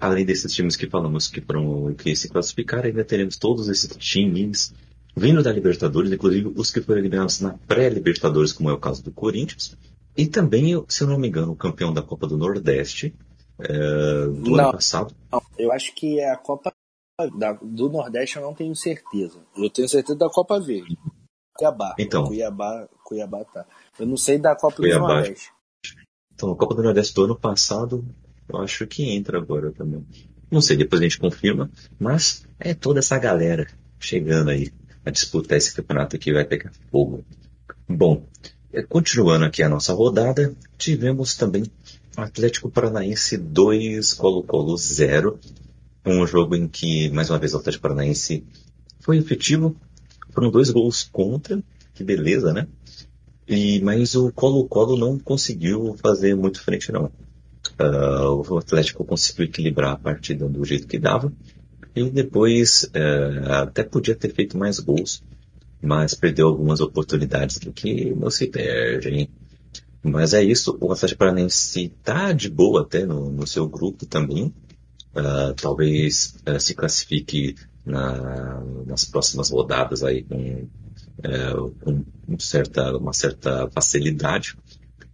S2: além desses times que falamos que, foram, que se classificaram, ainda teremos todos esses times vindo da Libertadores, inclusive os que foram eliminados na pré-Libertadores, como é o caso do Corinthians. E também, se eu não me engano, o campeão da Copa do Nordeste é, do não, ano passado.
S4: Não, eu acho que é a Copa da, do Nordeste, eu não tenho certeza. Eu tenho certeza da Copa Verde. Cuiabá. Então. Cuiabá, Cuiabá tá. Eu não sei da Copa Cuiabá. do Nordeste.
S2: Então, a Copa do Nordeste do ano passado, eu acho que entra agora também. Não sei, depois a gente confirma. Mas é toda essa galera chegando aí a disputar esse campeonato que vai pegar fogo. Bom, é, continuando aqui a nossa rodada, tivemos também Atlético Paranaense 2, Colo-Colo 0. Um jogo em que, mais uma vez, o Atlético Paranaense foi efetivo. Foram dois gols contra. Que beleza, né? E, mas o Colo-Colo não conseguiu fazer muito frente, não. Uh, o Atlético conseguiu equilibrar a partida do jeito que dava. E depois uh, até podia ter feito mais gols, mas perdeu algumas oportunidades que não se perde, hein? Mas é isso, o Atlético Paranaense está de boa até no, no seu grupo também. Uh, talvez uh, se classifique na, nas próximas rodadas aí com, uh, com certa, uma certa facilidade.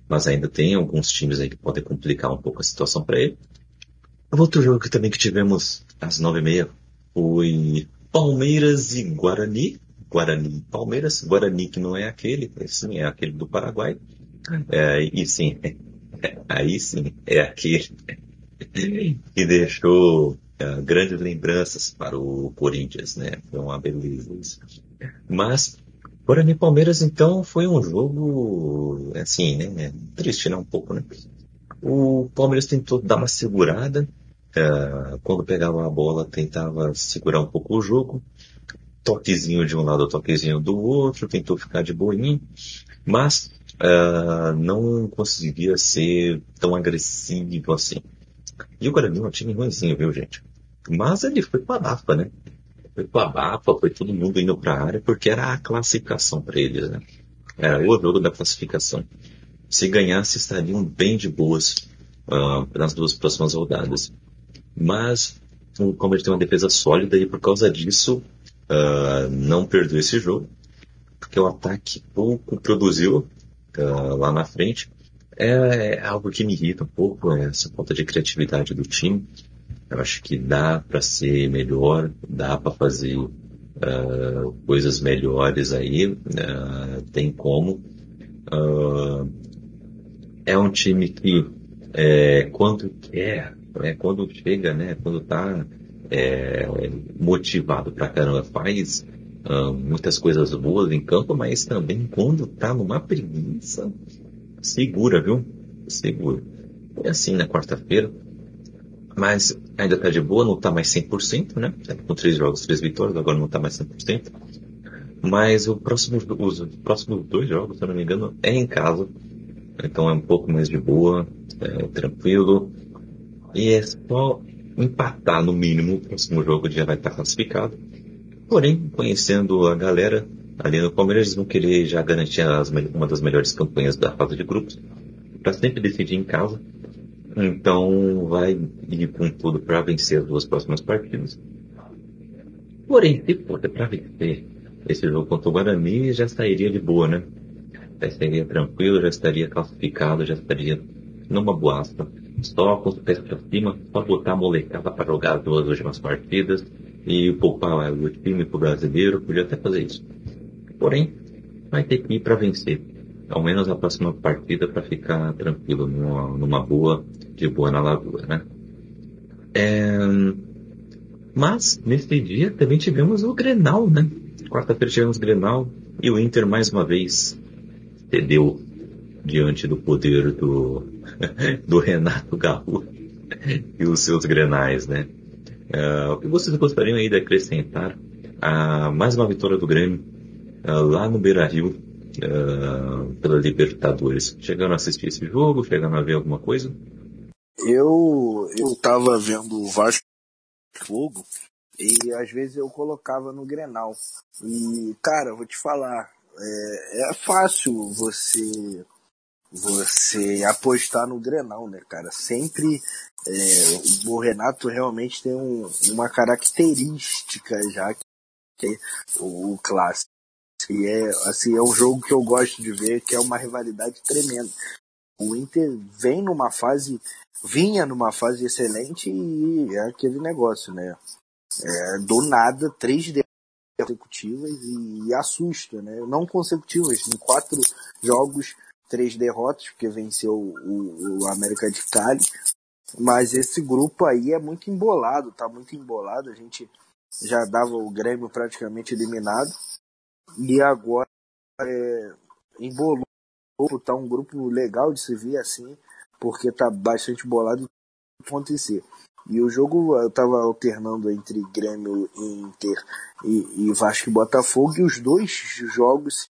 S2: Mas ainda tem alguns times aí que podem complicar um pouco a situação para ele. Outro jogo que também que tivemos às nove e meia foi Palmeiras e Guarani. Guarani e Palmeiras. Guarani que não é aquele, sim, é aquele do Paraguai. É, e sim, aí sim, é aquele que deixou é, grandes lembranças para o Corinthians, né? Foi uma beleza isso. Mas, Guarani Palmeiras, então, foi um jogo, assim, né? Triste, né? Um pouco, né? O Palmeiras tentou dar uma segurada, é, quando pegava a bola, tentava segurar um pouco o jogo, toquezinho de um lado, toquezinho do outro, tentou ficar de boinha, mas uh, não conseguia ser tão agressivo assim. E o Guarani é um time ruimzinho, viu, gente? Mas ele foi com a Bafa, né? Foi com a Bafa, foi todo mundo indo para a área, porque era a classificação para eles, né? Era o jogo da classificação. Se ganhasse, estariam bem de boas uh, nas duas próximas rodadas. Mas, como ele tem uma defesa sólida, e por causa disso, uh, não perdeu esse jogo, porque o ataque pouco produziu, uh, lá na frente. É, é, algo que me irrita um pouco, essa falta de criatividade do time. Eu acho que dá para ser melhor, dá para fazer uh, coisas melhores aí, uh, tem como. Uh, é um time que é, quando quer, é, quando chega, né, quando tá é, motivado pra caramba, faz uh, muitas coisas boas em campo, mas também quando tá numa preguiça, segura, viu? Segura. É assim na quarta-feira. Mas ainda tá de boa, não tá mais 100%, né? Tá com três jogos, três vitórias, agora não tá mais 100%. Mas o próximo, os próximos dois jogos, se eu não me engano, é em casa. Então é um pouco mais de boa, é, tranquilo. E é só empatar no mínimo, o próximo jogo já vai estar classificado. Porém, conhecendo a galera ali no Palmeiras, eles vão querer já garantir as, uma das melhores campanhas da fase de grupos, para sempre decidir em casa. Então, vai ir com tudo para vencer as duas próximas partidas. Porém, se for para vencer esse jogo contra o Guarani, já sairia de boa, né? Já estaria tranquilo, já estaria classificado, já estaria numa boasta. Só com os pés para cima, só botar a molecada para jogar as duas últimas partidas e poupar o time pro brasileiro, podia até fazer isso. Porém, vai ter que ir para vencer. Ao menos a próxima partida para ficar tranquilo, numa, numa, boa, de boa na lagoa, né? É... Mas, nesse dia, também tivemos o Grenal, né? Quarta-feira tivemos o Grenal e o Inter, mais uma vez, cedeu diante do poder do, do Renato Gaúcho e os seus Grenais, né? Uh, o que vocês gostariam aí de acrescentar a mais uma vitória do Grêmio uh, lá no Beira Rio uh, pela Libertadores? Chegaram a assistir esse jogo? Chegaram a ver alguma coisa?
S4: Eu eu tava vendo o Vasco Fogo e às vezes eu colocava no Grenal. E cara, vou te falar, é, é fácil você você apostar no Grenal, né, cara? Sempre é, o Renato realmente tem um, uma característica já que é o clássico. E é, assim, é um jogo que eu gosto de ver, que é uma rivalidade tremenda. O Inter vem numa fase, vinha numa fase excelente e é aquele negócio, né? É, do nada, três consecutivas e, e assusta, né? Não consecutivas, em quatro jogos três derrotas, porque venceu o, o América de Cali. Mas esse grupo aí é muito embolado, tá muito embolado. A gente já dava o Grêmio praticamente eliminado. E agora é, embolou, tá um grupo legal de se ver assim. porque tá bastante bolado acontecer. E o jogo eu tava alternando entre Grêmio Inter e, e Vasco e Botafogo, e os dois jogos,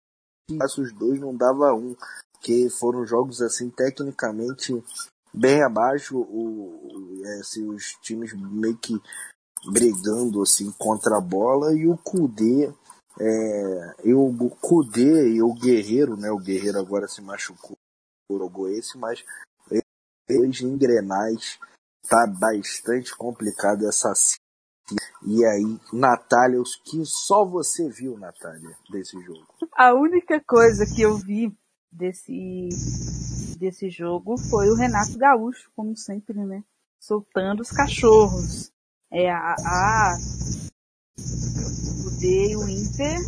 S4: se os dois não dava um, que foram jogos assim tecnicamente bem abaixo, o, assim, os times meio que brigando assim contra a bola e o Kudê é, eu, o Kudê e o Guerreiro, né? O Guerreiro agora se machucou o Uruguense, mas eles em Grenais tá bastante complicado essa e aí, Natália, os que só você viu, Natália, desse jogo?
S5: A única coisa que eu vi desse, desse jogo foi o Renato Gaúcho, como sempre, né? Soltando os cachorros. É, a, a o O Inter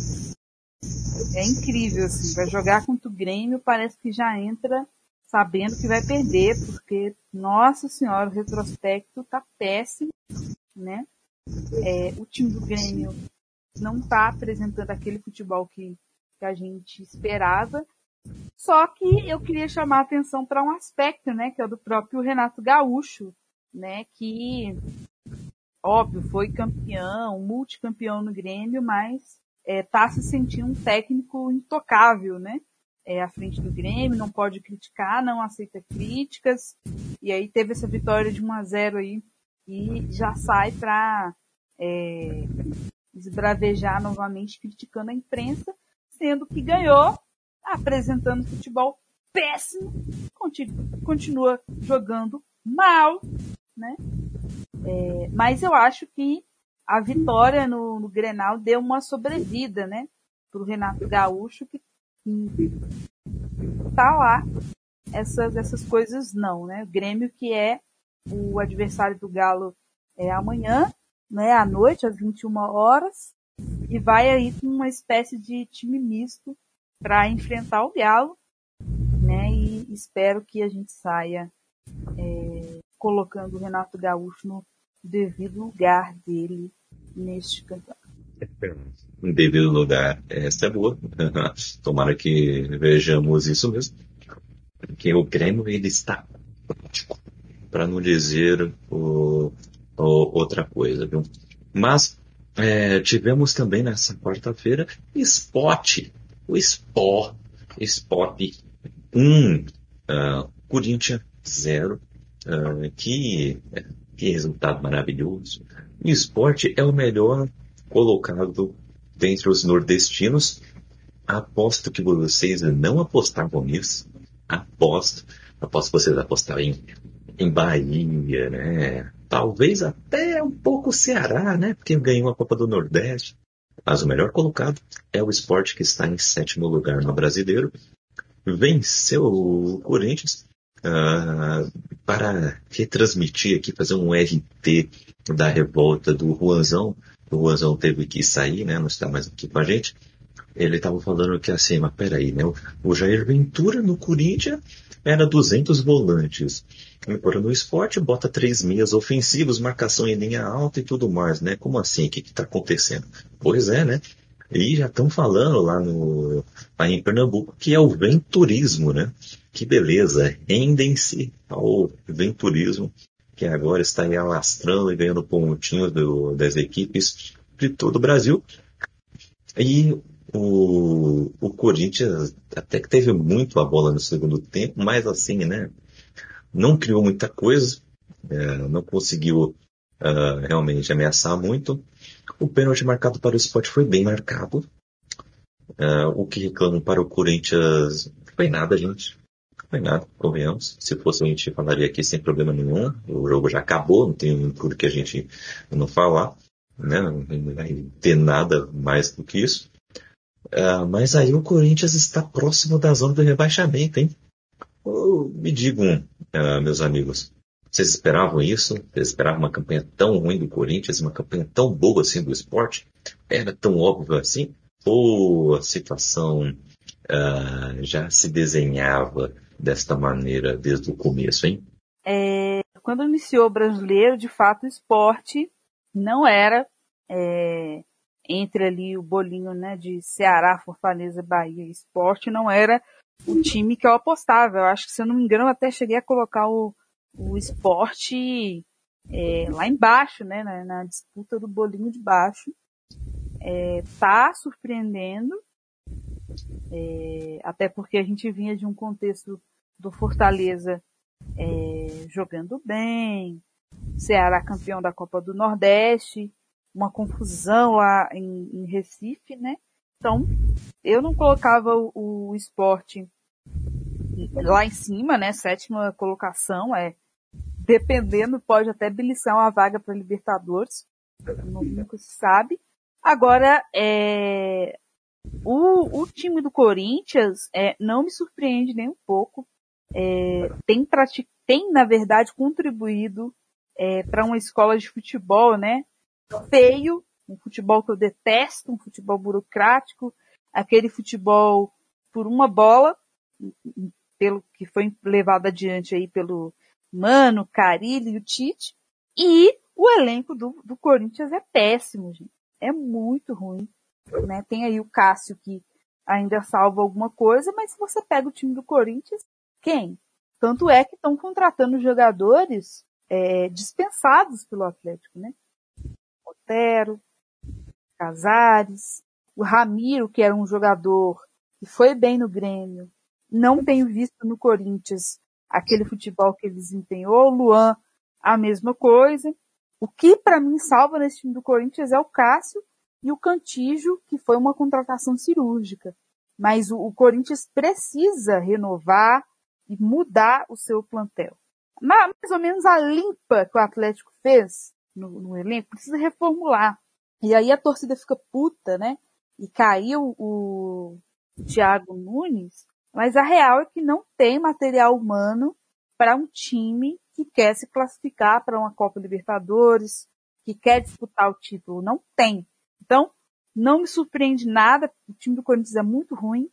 S5: é incrível, assim. Vai jogar contra o Grêmio, parece que já entra sabendo que vai perder, porque, nossa senhora, o retrospecto tá péssimo, né? É, o time do Grêmio não tá apresentando aquele futebol que, que a gente esperava. Só que eu queria chamar a atenção para um aspecto, né, que é o do próprio Renato Gaúcho, né, que óbvio foi campeão, multicampeão no Grêmio, mas é, tá se sentindo um técnico intocável, né? é, à frente do Grêmio, não pode criticar, não aceita críticas. E aí teve essa vitória de 1 a 0 aí e já sai para é, esbravejar novamente, criticando a imprensa, sendo que ganhou, apresentando futebol péssimo, continua jogando mal, né? É, mas eu acho que a vitória no, no Grenal deu uma sobrevida, né? Para o Renato Gaúcho, que tá lá essas, essas coisas não, né? O Grêmio que é o adversário do Galo é amanhã, né? À noite, às 21 horas, e vai aí com uma espécie de time misto para enfrentar o Galo, né? E espero que a gente saia é, colocando o Renato Gaúcho no devido lugar dele neste campeonato
S2: em devido lugar. Essa é boa. Tomara que vejamos isso mesmo. Porque o Grêmio ele está para não dizer o, o, outra coisa, viu? Mas é, tivemos também nessa quarta-feira Spot, o Sport, Spot 1, uh, Corinthians 0, uh, que, que resultado maravilhoso. O esporte é o melhor colocado dentre os nordestinos. Aposto que vocês não apostavam nisso. Aposto. Aposto que vocês apostavam em, em Bahia, né? Talvez até um pouco Ceará, né? Porque ganhou a Copa do Nordeste. Mas o melhor colocado é o esporte que está em sétimo lugar no brasileiro. Venceu o Corinthians uh, para retransmitir aqui, fazer um RT da revolta do Juanzão o Juanzão teve que sair, né? Não está mais aqui com a gente. Ele estava falando que assim, mas peraí, né? O Jair Ventura no Corinthians era 200 volantes. Agora no esporte bota três meias ofensivos, marcação em linha alta e tudo mais, né? Como assim? O que está acontecendo? Pois é, né? E já estão falando lá no lá em Pernambuco que é o venturismo, né? Que beleza, rendem-se ao venturismo que agora está aí alastrando e ganhando pontinhos do, das equipes de todo o Brasil. E o, o Corinthians até que teve muito a bola no segundo tempo, mas assim, né? Não criou muita coisa, é, não conseguiu uh, realmente ameaçar muito. O pênalti marcado para o esporte foi bem marcado. Uh, o que reclamam para o Corinthians foi nada, gente foi nada, convenhamos. Se fosse a gente falaria aqui sem problema nenhum. O jogo já acabou, não tem por que a gente não falar. Né? Não vai ter nada mais do que isso. Uh, mas aí o Corinthians está próximo da zona do rebaixamento, hein? Me digam, uh, meus amigos, vocês esperavam isso? Vocês esperavam uma campanha tão ruim do Corinthians, uma campanha tão boa assim do esporte? Era tão óbvio assim? Ou a situação uh, já se desenhava desta maneira desde o começo, hein?
S5: É, quando iniciou o brasileiro, de fato, o esporte não era é, entre ali o bolinho, né, de Ceará, Fortaleza, Bahia e Esporte, não era o time que eu apostava. Eu acho que, se eu não me engano, eu até cheguei a colocar o, o esporte é, lá embaixo, né, na, na, disputa do bolinho de baixo. É, tá surpreendendo, é, até porque a gente vinha de um contexto do Fortaleza é, jogando bem, Ceará campeão da Copa do Nordeste, uma confusão lá em, em Recife, né? Então, eu não colocava o, o esporte lá em cima, né? Sétima colocação, é dependendo, pode até beliscar uma vaga para Libertadores. Nunca se sabe. Agora, é, o, o time do Corinthians é, não me surpreende nem um pouco. É, tem, tem, na verdade, contribuído é, para uma escola de futebol, né? Feio, um futebol que eu detesto, um futebol burocrático, aquele futebol por uma bola, pelo que foi levado adiante aí pelo Mano, Carilho e o Tite, e o elenco do, do Corinthians é péssimo, gente. É muito ruim. Né? Tem aí o Cássio que ainda salva alguma coisa, mas se você pega o time do Corinthians, quem? Tanto é que estão contratando jogadores é, dispensados pelo Atlético, né? Otero, Casares, o Ramiro, que era um jogador que foi bem no Grêmio, não tenho visto no Corinthians aquele futebol que ele desempenhou, o Luan, a mesma coisa. O que para mim salva nesse time do Corinthians é o Cássio e o Cantijo, que foi uma contratação cirúrgica. Mas o, o Corinthians precisa renovar e mudar o seu plantel. Mais ou menos a limpa que o Atlético fez no, no elenco, precisa reformular. E aí a torcida fica puta, né? E caiu o Thiago Nunes, mas a real é que não tem material humano para um time que quer se classificar para uma Copa Libertadores, que quer disputar o título. Não tem. Então, não me surpreende nada. O time do Corinthians é muito ruim,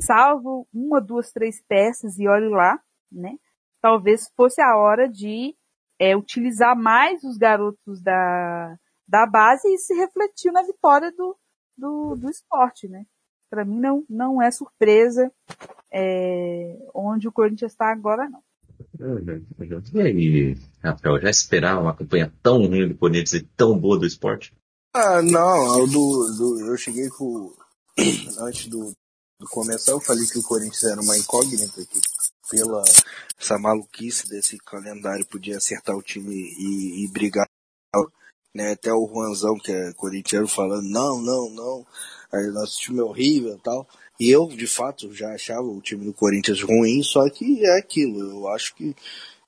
S5: salvo uma, duas, três peças e olhe lá, né? Talvez fosse a hora de é, utilizar mais os garotos da, da base e se refletir na vitória do, do, do esporte, né? Para mim não, não é surpresa é, onde o Corinthians está agora, não.
S2: E aí, Rafael, já esperava uma campanha tão ruim do Corinthians e tão boa do esporte?
S4: Ah, não, do, do, eu cheguei com. Antes do, do começar, eu falei que o Corinthians era uma incógnita, que pela essa maluquice desse calendário podia acertar o time e, e brigar. Né? Até o Juanzão, que é corintiano, falando, não, não, não, nosso time é horrível e tal. E eu, de fato, já achava o time do Corinthians ruim, só que é aquilo. Eu acho que,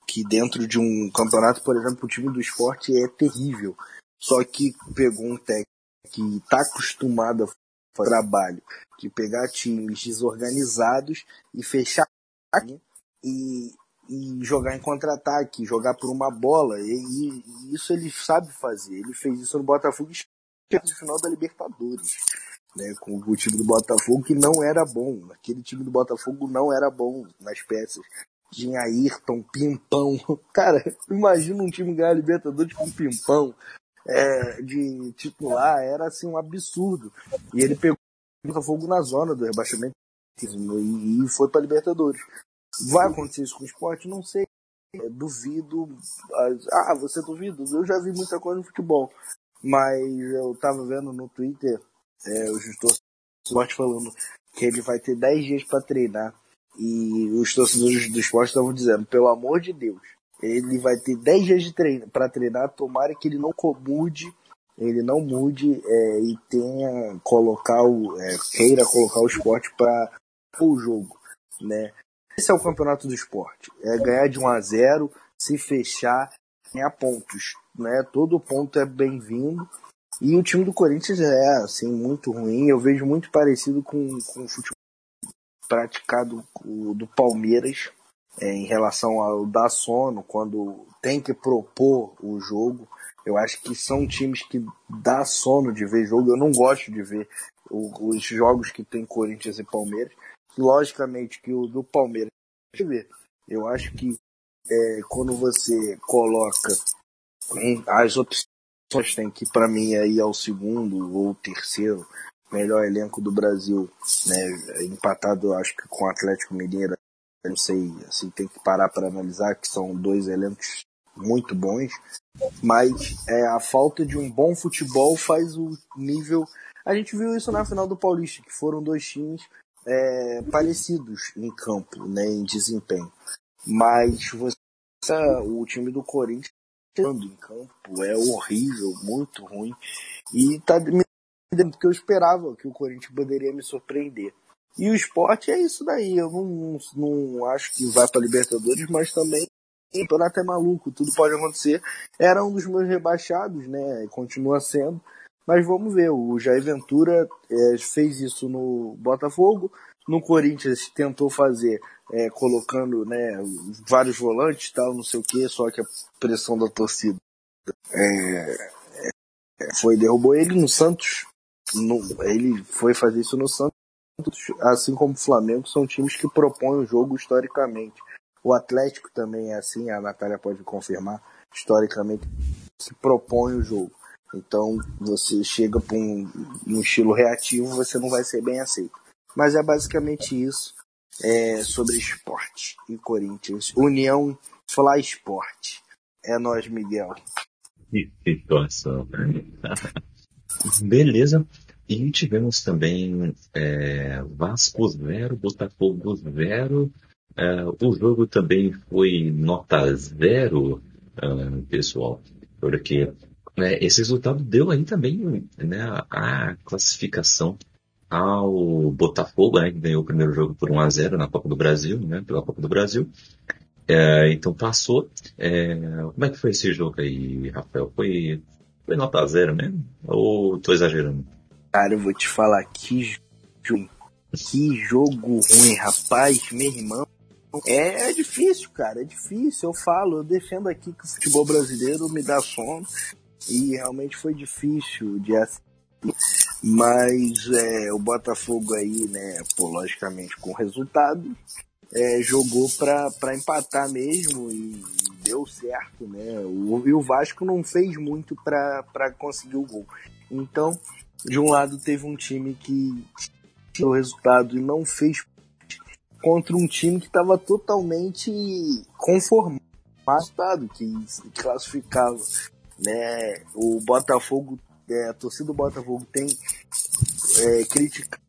S4: que dentro de um campeonato, por exemplo, o time do esporte é terrível. Só que pegou um técnico que está acostumado a fazer trabalho, de pegar times desorganizados e fechar e, e jogar em contra-ataque, jogar por uma bola. E, e, isso ele sabe fazer. Ele fez isso no Botafogo no final da Libertadores. Né, com o time do Botafogo que não era bom. Aquele time do Botafogo não era bom nas peças. Tinha Ayrton, Pimpão. Cara, imagina um time ganhar Libertadores com Pimpão é, de titular. Era assim um absurdo. E ele pegou o Botafogo na zona do rebaixamento e foi para Libertadores. Vai acontecer isso com o esporte? Não sei. É, duvido. Ah, você duvida? Eu já vi muita coisa no futebol. Mas eu tava vendo no Twitter é, o gestor esporte falando que ele vai ter 10 dias para treinar. E os torcedores do esporte estavam dizendo, pelo amor de Deus, ele vai ter 10 dias de treino para treinar, tomara que ele não mude, ele não mude é, e tenha colocar o é, queira colocar o esporte para o jogo, né? Esse é o campeonato do esporte. É ganhar de 1 a 0, se fechar, ganhar pontos. Né? Todo ponto é bem-vindo. E o time do Corinthians é assim muito ruim. Eu vejo muito parecido com, com o futebol praticado do Palmeiras é, em relação ao da sono, quando tem que propor o jogo. Eu acho que são times que dá sono de ver jogo. Eu não gosto de ver os jogos que tem Corinthians e Palmeiras logicamente que o do Palmeiras eu acho que é, quando você coloca as opções tem que para mim aí é o segundo ou terceiro melhor elenco do Brasil, né? Empatado, acho que com o Atlético Mineiro, não sei, assim tem que parar para analisar que são dois elencos muito bons, mas é, a falta de um bom futebol faz o nível. A gente viu isso na final do Paulista, que foram dois times é, parecidos em campo, né, em desempenho. Mas você, o time do Corinthians em campo é horrível, muito ruim. E tá me dando que eu esperava que o Corinthians poderia me surpreender. E o esporte é isso daí. Eu não, não acho que vai para Libertadores, mas também o campeonato é maluco, tudo pode acontecer. Era um dos meus rebaixados, né? Continua sendo. Mas vamos ver, o Jair Ventura é, fez isso no Botafogo, no Corinthians tentou fazer é, colocando né, vários volantes tal, não sei o que, só que a pressão da torcida é, é, foi derrubou ele no Santos. No, ele foi fazer isso no Santos, assim como o Flamengo, são times que propõem o jogo historicamente. O Atlético também é assim, a Natália pode confirmar, historicamente se propõe o jogo. Então, você chega para um, um, estilo reativo, você não vai ser bem aceito. Mas é basicamente isso é, sobre esporte e Corinthians. União Fly Sport. É nós, Miguel.
S2: Que situação. Beleza. E tivemos também é, Vasco 0, Botafogo 0. É, o jogo também foi nota 0, é, pessoal, porque é, esse resultado deu aí também né, a classificação ao Botafogo, né, que ganhou o primeiro jogo por 1 a 0 na Copa do Brasil, né, pela Copa do Brasil. É, então passou. É, como é que foi esse jogo aí, Rafael? Foi, foi nota zero mesmo? Ou tô exagerando?
S4: Cara, eu vou te falar que jogo, que jogo ruim, rapaz, meu irmão. É, é difícil, cara, é difícil. Eu falo, eu defendo aqui que o futebol brasileiro me dá sono. E realmente foi difícil de assistir. Mas é, o Botafogo aí, né, pô, logicamente com resultado, é, jogou para empatar mesmo e deu certo, né? O, e o Vasco não fez muito para conseguir o gol. Então, de um lado teve um time que tinha o resultado e não fez contra um time que estava totalmente conformado, que classificava. Né? O Botafogo é, a torcida do Botafogo tem é, criticado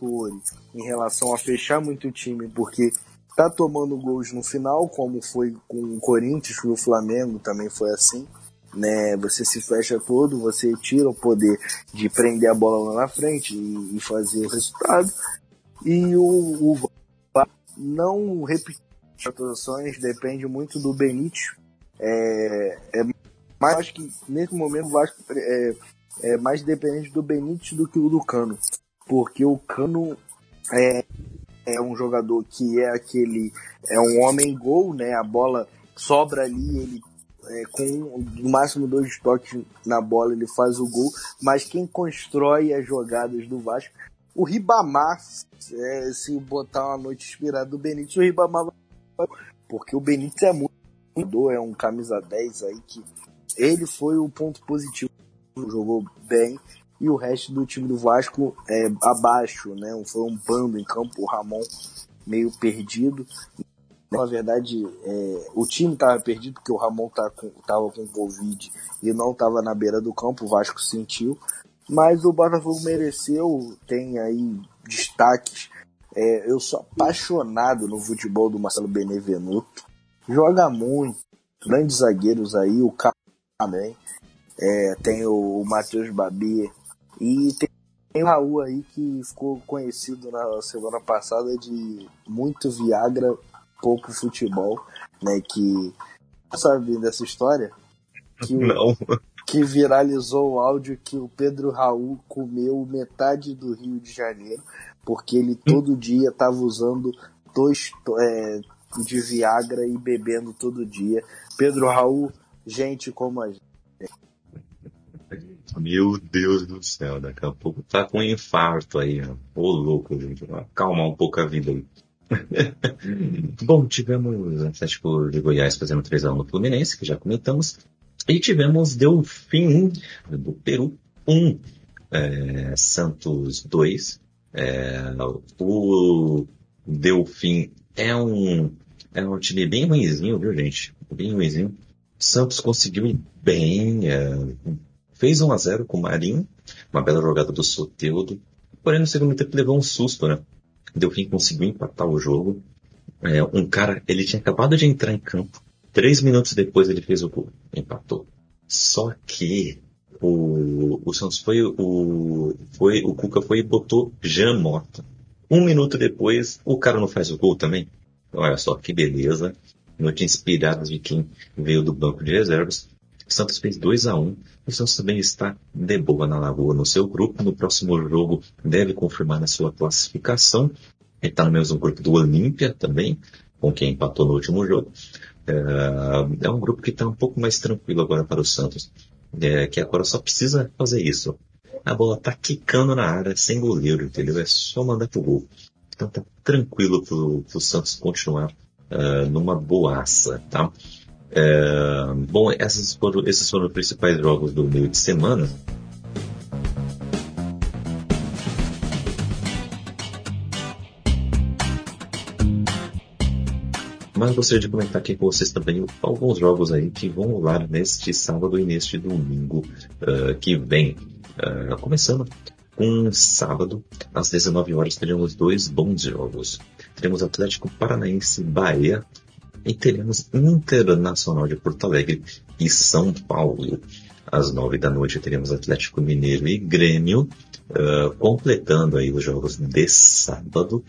S4: o em relação a fechar muito o time, porque tá tomando gols no final, como foi com o Corinthians, com o Flamengo também foi assim. Né, você se fecha todo, você tira o poder de prender a bola lá na frente e, e fazer o resultado. E o, o não repetir as atuações depende muito do Benítez. É, é mas acho que nesse momento o Vasco é, é mais dependente do Benítez do que o do Cano. Porque o Cano é, é um jogador que é aquele. É um homem gol, né? A bola sobra ali, ele é, com no máximo dois toques na bola ele faz o gol, mas quem constrói as jogadas do Vasco, o Ribamar, é, se botar uma noite inspirada do Benítez, o Ribamar vai, porque o Benítez é muito é um camisa 10 aí que ele foi o ponto positivo, jogou bem, e o resto do time do Vasco é abaixo, né? Foi um bando em campo, o Ramon meio perdido. Na verdade, é, o time estava perdido porque o Ramon tá com, com Covid e não estava na beira do campo, o Vasco sentiu. Mas o Botafogo mereceu, tem aí destaques. É, eu sou apaixonado no futebol do Marcelo Benevenuto. Joga muito. Grandes zagueiros aí, o também. É, tem o, Matheus Babi e tem, o Raul aí que ficou conhecido na semana passada de muito Viagra, pouco futebol, né? Que sabe dessa história?
S2: Que Não.
S4: que viralizou o áudio que o Pedro Raul comeu metade do Rio de Janeiro, porque ele todo dia estava usando dois é, de Viagra e bebendo todo dia. Pedro Raul gente como a gente.
S2: Meu Deus do céu, daqui a pouco tá com um infarto aí, ó. Ô louco, gente. Acalmar um pouco a vida aí. Bom, tivemos Atlético de Goiás fazendo 3x1 no Fluminense, que já comentamos. E tivemos Delfim do Peru 1, é, Santos 2. É, o Delfim é um, é um time bem ruimzinho, viu gente? Bem ruimzinho. Santos conseguiu ir bem, é, fez 1 a 0 com o Marinho, uma bela jogada do Soteudo. Porém, no segundo tempo levou um susto, né? Delfim conseguiu empatar o jogo. É, um cara, ele tinha acabado de entrar em campo. Três minutos depois ele fez o gol. Empatou. Só que o, o Santos foi, o, foi, o Cuca foi e botou Jean Mota. Um minuto depois, o cara não faz o gol também. Olha só que beleza. Notícias inspiradas de quem veio do banco de reservas. Santos fez 2 a 1 um. O Santos também está de boa na Lagoa no seu grupo. No próximo jogo deve confirmar na sua classificação. Ele está no mesmo grupo do Olímpia também, com quem empatou no último jogo. É, é um grupo que está um pouco mais tranquilo agora para o Santos. É, que agora só precisa fazer isso. A bola tá quicando na área sem goleiro, entendeu? É só mandar pro gol. Então tá tranquilo pro, pro Santos continuar uh, numa boaça, tá? Uh, bom, essas foram, esses foram os principais jogos do meio de semana. Mas gostaria de comentar aqui com vocês também alguns jogos aí que vão rolar neste sábado e neste domingo uh, que vem. Começando com sábado, às 19 horas, teremos dois bons jogos. Teremos Atlético Paranaense Bahia e teremos Internacional de Porto Alegre e São Paulo. Às 9 da noite teremos Atlético Mineiro e Grêmio, uh, completando aí os jogos de sábado.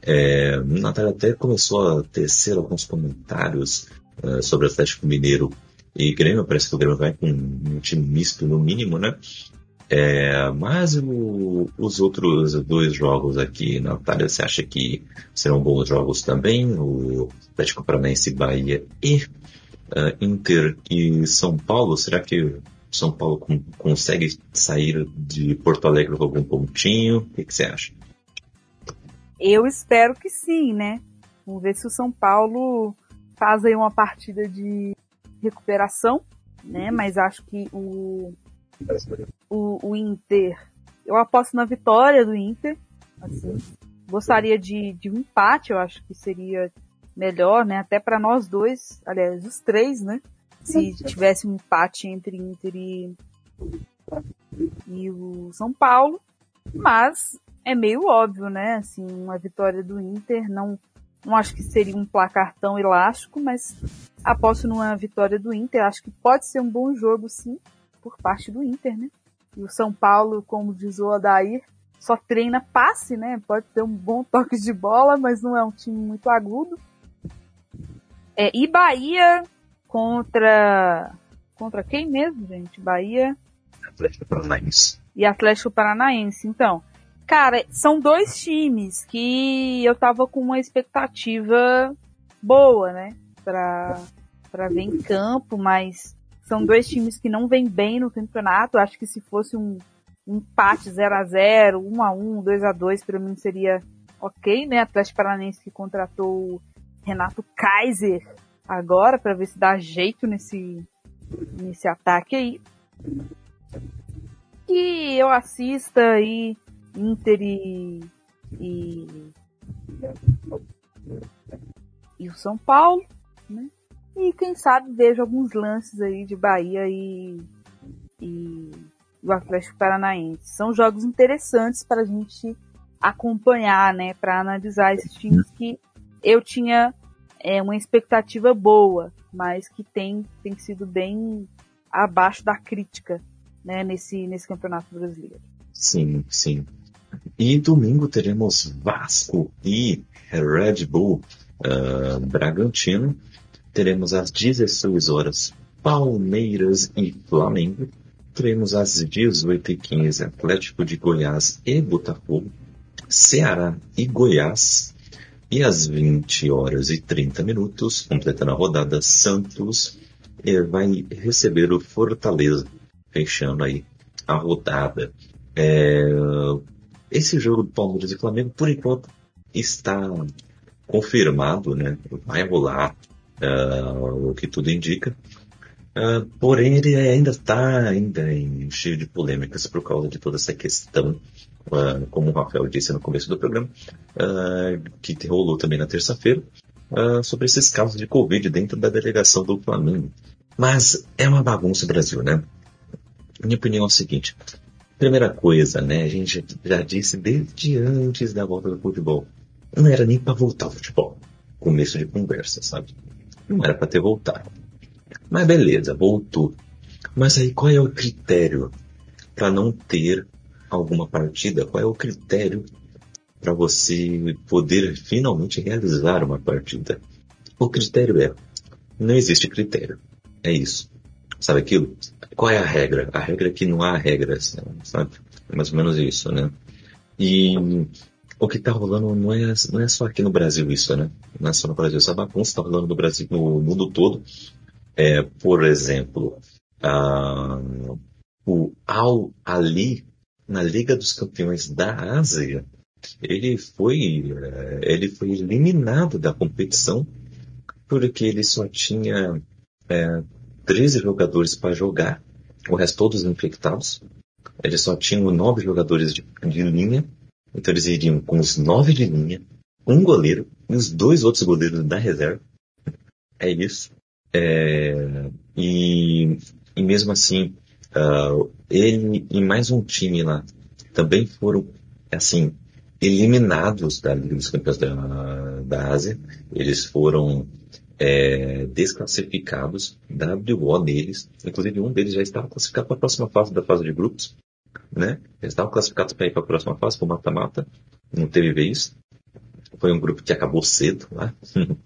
S2: É, Natália até começou a tecer alguns comentários uh, sobre Atlético Mineiro e Grêmio. Parece que o Grêmio vai com um time misto no mínimo, né? É, mas o, os outros dois jogos aqui, Natália, você acha que serão bons jogos também? O Atlético Paranaense Bahia e uh, Inter e São Paulo? Será que São Paulo com, consegue sair de Porto Alegre com algum pontinho? O que, que você acha?
S5: Eu espero que sim, né? Vamos ver se o São Paulo faz aí uma partida de recuperação, né? Mas acho que o, o, o Inter, eu aposto na vitória do Inter, assim. Gostaria de, de um empate, eu acho que seria melhor, né? Até para nós dois, aliás, os três, né? Se tivesse um empate entre Inter e, e o São Paulo. Mas é meio óbvio, né? Assim, uma vitória do Inter não não acho que seria um placar tão elástico, mas aposto numa vitória do Inter. Acho que pode ser um bom jogo, sim, por parte do Inter, né? E o São Paulo, como diz o Odair, só treina passe, né? Pode ter um bom toque de bola, mas não é um time muito agudo. É, e Bahia contra. Contra quem mesmo, gente? Bahia.
S2: Atlético Paranaense.
S5: E Atlético Paranaense. Então, Cara, são dois times que eu tava com uma expectativa boa, né? Pra, pra ver em campo, mas são dois times que não vêm bem no campeonato. Acho que se fosse um, empate 0 a 0 1 a 1 2 a 2 para mim seria ok, né? Atlético Paranaense que contratou o Renato Kaiser agora para ver se dá jeito nesse, nesse ataque aí. Que eu assista aí Inter e, e, e o São Paulo, né? E quem sabe vejo alguns lances aí de Bahia e, e o Atlético Paranaense. São jogos interessantes para a gente acompanhar, né? Para analisar esses times que eu tinha é, uma expectativa boa, mas que tem, tem sido bem abaixo da crítica, né? Nesse, nesse campeonato brasileiro.
S2: Sim, sim. E domingo teremos Vasco e Red Bull uh, Bragantino. Teremos às 16 horas Palmeiras e Flamengo. Teremos às 18h15 Atlético de Goiás e Botafogo. Ceará e Goiás. E às 20 horas e 30 minutos, completando a rodada, Santos vai receber o Fortaleza, fechando aí a rodada. É, esse jogo do Palmeiras e Flamengo, por enquanto, está confirmado, né? Vai rolar uh, o que tudo indica. Uh, porém, ele ainda está ainda em, cheio de polêmicas por causa de toda essa questão, uh, como o Rafael disse no começo do programa, uh, que rolou também na terça-feira, sobre esses casos de Covid dentro da delegação do Flamengo. Mas é uma bagunça o Brasil, né? Minha opinião é o seguinte. Primeira coisa, né? A gente já disse desde antes da volta do futebol. Não era nem para voltar ao futebol. Começo de conversa, sabe? Não era para ter voltado. Mas beleza, voltou. Mas aí qual é o critério para não ter alguma partida? Qual é o critério para você poder finalmente realizar uma partida? O critério é, não existe critério. É isso. Sabe aquilo? Qual é a regra? A regra é que não há regras, sabe? É mais ou menos isso, né? E o que está rolando não é, não é só aqui no Brasil isso, né? Não é só no Brasil. Essa bagunça está rolando no Brasil, no mundo todo. É, por exemplo, o Al Ali, na Liga dos Campeões da Ásia, ele foi, é, ele foi eliminado da competição porque ele só tinha é, 13 jogadores para jogar, o resto todos infectados. Eles só tinham nove jogadores de, de linha, então eles iriam com os nove de linha, um goleiro e os dois outros goleiros da reserva. É isso. É, e, e, mesmo assim, uh, ele e mais um time lá também foram, assim, eliminados da Liga dos Campeões da, da Ásia. Eles foram é, desclassificados, WO deles. Inclusive um deles já estava classificado para a próxima fase da fase de grupos. Né? Já estavam classificados para ir para a próxima fase, para o mata-mata. Não teve vez. Foi um grupo que acabou cedo lá.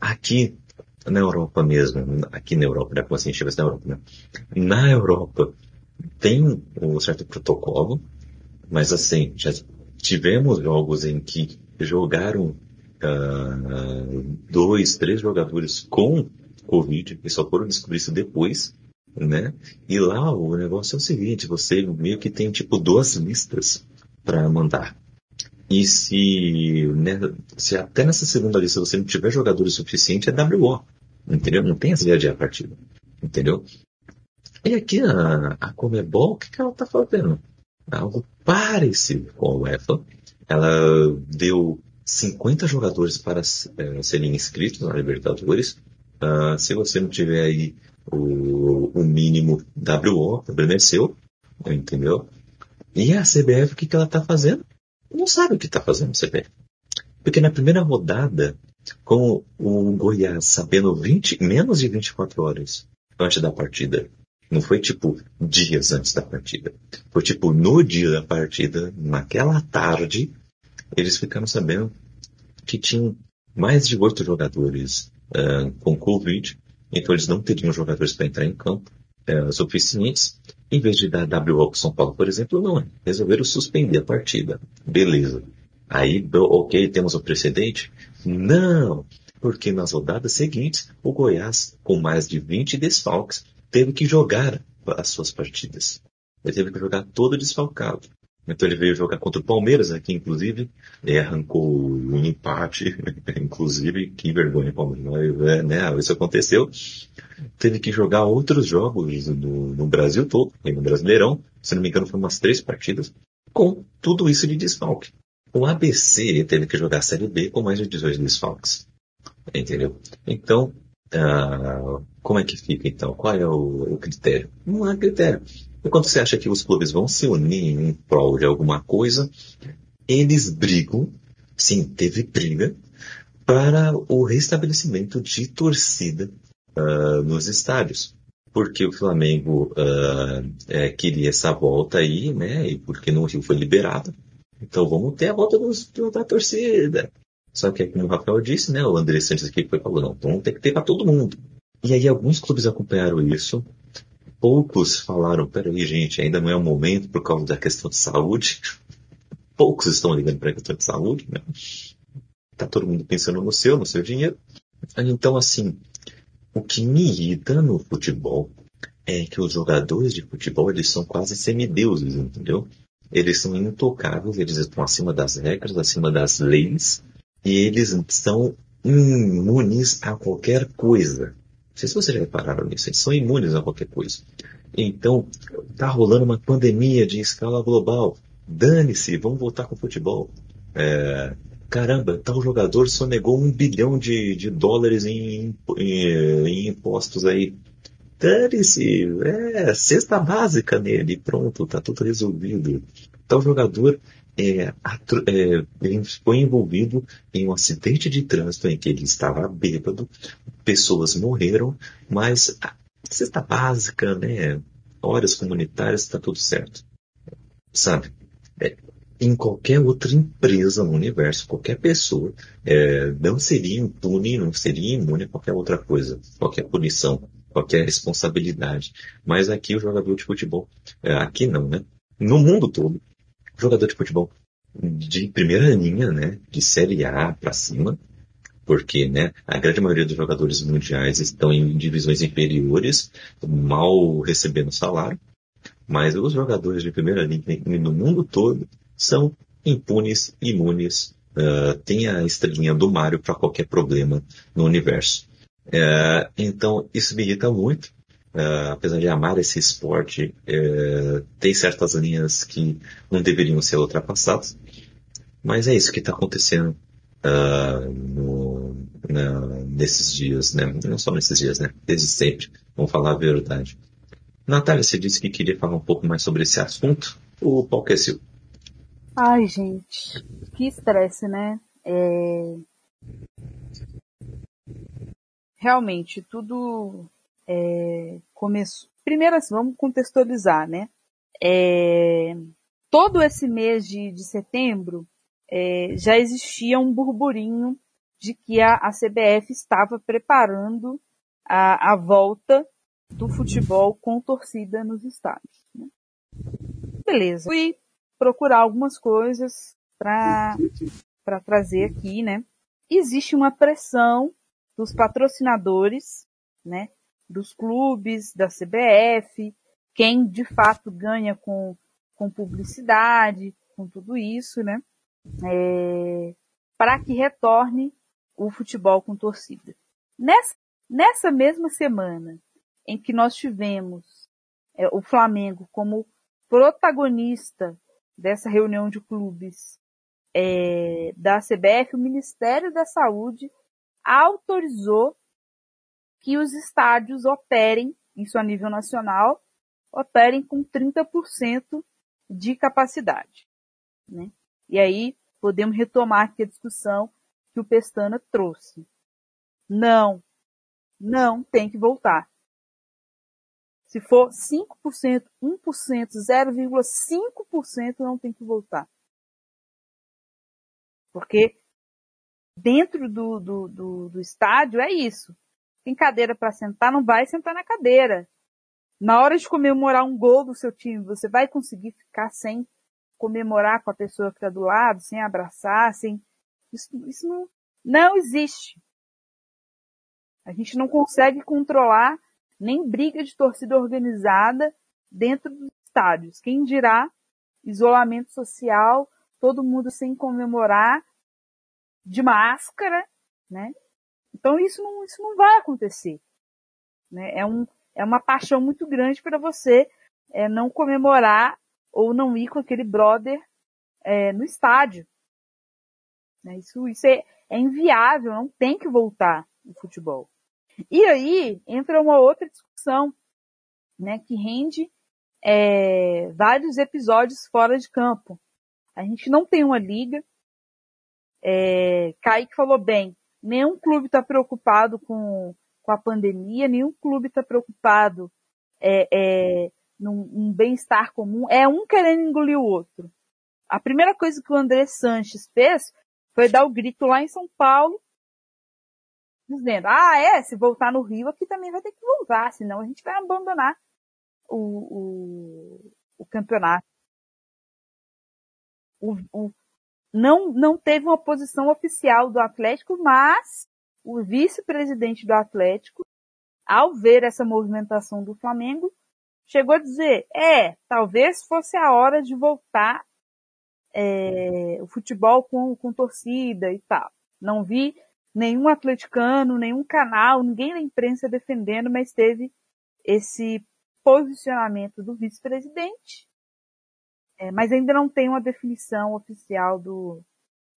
S2: Aqui na Europa mesmo, aqui na Europa, né? Como assim, chega na Europa, né? Na Europa tem um certo protocolo, mas assim, já tivemos jogos em que jogaram uh, dois, três jogadores com Covid e só foram descobrir isso depois, né? E lá o negócio é o seguinte, você meio que tem tipo duas listas para mandar. E se, né, se até nessa segunda lista você não tiver jogadores suficiente, é WO. Entendeu? Não tem essa de a partida. Entendeu? E aqui a, a Comebol, o que, que ela está fazendo? Algo parecido com a UEFA. Ela deu 50 jogadores para é, serem inscritos na Libertadores. Uh, se você não tiver aí o, o mínimo WO, seu. Entendeu? E a CBF, o que, que ela está fazendo? Não sabe o que está fazendo a CBF. Porque na primeira rodada, com o Goiás sabendo 20, menos de 24 horas antes da partida, não foi tipo dias antes da partida. Foi tipo no dia da partida, naquela tarde, eles ficaram sabendo que tinham mais de oito jogadores uh, com Covid, então eles não teriam jogadores para entrar em campo uh, suficientes. Em vez de dar WO para São Paulo, por exemplo, não. Resolveram suspender a partida. Beleza. Aí, ok, temos um precedente? Não! Porque nas rodadas seguintes, o Goiás, com mais de 20 desfalques, teve que jogar as suas partidas. Ele teve que jogar todo desfalcado. Então ele veio jogar contra o Palmeiras aqui, inclusive, e arrancou um empate, inclusive, que vergonha, Palmeiras, é, né? Isso aconteceu. Teve que jogar outros jogos no, no Brasil todo, no Brasileirão, se não me engano, foram umas três partidas, com tudo isso de desfalque. O ABC teve que jogar a Série B com mais de 18 desfalques. Entendeu? Então, uh, como é que fica então? Qual é o, o critério? Não há critério. Enquanto você acha que os clubes vão se unir em prol de alguma coisa, eles brigam, sim, teve briga, para o restabelecimento de torcida uh, nos estádios. Porque o Flamengo uh, é, queria essa volta aí, né? E porque no Rio foi liberado. Então vamos ter a volta dos, da torcida. Só que, como o Rafael disse, né? O André Santos aqui foi falou, não, então tem que ter para todo mundo. E aí alguns clubes acompanharam isso, poucos falaram, peraí gente, ainda não é o momento por causa da questão de saúde. Poucos estão ligando para a questão de saúde, né? Tá todo mundo pensando no seu, no seu dinheiro. Então, assim, o que me irrita no futebol é que os jogadores de futebol, eles são quase semideuses, entendeu? Eles são intocáveis, eles estão acima das regras, acima das leis, e eles são imunes a qualquer coisa. Não sei se vocês repararam nisso, eles são imunes a qualquer coisa. Então, tá rolando uma pandemia de escala global. Dane-se, vamos voltar com o futebol. É, caramba, tal jogador só negou um bilhão de, de dólares em, em, em impostos aí. Dane-se, é, cesta básica nele, pronto, tá tudo resolvido. Tal jogador é, é, foi envolvido em um acidente de trânsito em que ele estava bêbado, pessoas morreram, mas a cesta básica, né, horas comunitárias, está tudo certo. Sabe? É, em qualquer outra empresa no universo, qualquer pessoa é, não seria impune, não seria imune a qualquer outra coisa, qualquer punição, qualquer responsabilidade. Mas aqui o jogador de futebol, é, aqui não, né? No mundo todo, jogador de futebol de primeira linha, né, de Série A para cima, porque né, a grande maioria dos jogadores mundiais estão em divisões inferiores, mal recebendo salário, mas os jogadores de primeira linha no mundo todo são impunes, imunes, uh, tem a estrelinha do Mario para qualquer problema no universo. Uh, então, isso me irrita muito. Uh, apesar de amar esse esporte, uh, tem certas linhas que não deveriam ser ultrapassadas. Mas é isso que está acontecendo uh, no, na, nesses dias, né? Não só nesses dias, né? Desde sempre. Vamos falar a verdade. Natália, você disse que queria falar um pouco mais sobre esse assunto. O palco é seu.
S5: Ai, gente. Que estresse, né? É... Realmente, tudo é, começou. Primeiro, assim, vamos contextualizar, né? É, todo esse mês de, de setembro é, já existia um burburinho de que a, a CBF estava preparando a, a, volta do futebol com torcida nos estádios. Né? Beleza. Fui procurar algumas coisas para trazer aqui, né? Existe uma pressão dos patrocinadores, né? Dos clubes, da CBF, quem de fato ganha com, com publicidade, com tudo isso, né? É, para que retorne o futebol com torcida. Nessa, nessa mesma semana em que nós tivemos é, o Flamengo como protagonista dessa reunião de clubes é, da CBF, o Ministério da Saúde autorizou que os estádios operem, isso a nível nacional, operem com 30% de capacidade. Né? E aí podemos retomar aqui a discussão que o Pestana trouxe. Não, não tem que voltar. Se for 5%, 1%, 0,5% não tem que voltar. Porque dentro do, do, do, do estádio é isso tem cadeira para sentar, não vai sentar na cadeira. Na hora de comemorar um gol do seu time, você vai conseguir ficar sem comemorar com a pessoa que está do lado, sem abraçar, sem. Isso, isso não, não existe. A gente não consegue controlar nem briga de torcida organizada dentro dos estádios. Quem dirá isolamento social, todo mundo sem comemorar, de máscara, né? Então isso não, isso não vai acontecer. Né? É, um, é uma paixão muito grande para você é, não comemorar ou não ir com aquele brother é, no estádio. Né? Isso, isso é, é inviável, não tem que voltar o futebol. E aí entra uma outra discussão, né, que rende é, vários episódios fora de campo. A gente não tem uma liga. É, Kaique falou bem, Nenhum clube está preocupado com, com a pandemia, nenhum clube está preocupado é, é, num, bem-estar comum. É um querendo engolir o outro. A primeira coisa que o André Sanches fez foi dar o grito lá em São Paulo, dizendo, ah, é, se voltar no Rio aqui também vai ter que voltar, senão a gente vai abandonar o, o, o campeonato. O, o, não, não teve uma posição oficial do Atlético, mas o vice-presidente do Atlético, ao ver essa movimentação do Flamengo, chegou a dizer, é, talvez fosse a hora de voltar é, o futebol com, com torcida e tal. Não vi nenhum atleticano, nenhum canal, ninguém da imprensa defendendo, mas teve esse posicionamento do vice-presidente, é, mas ainda não tem uma definição oficial do,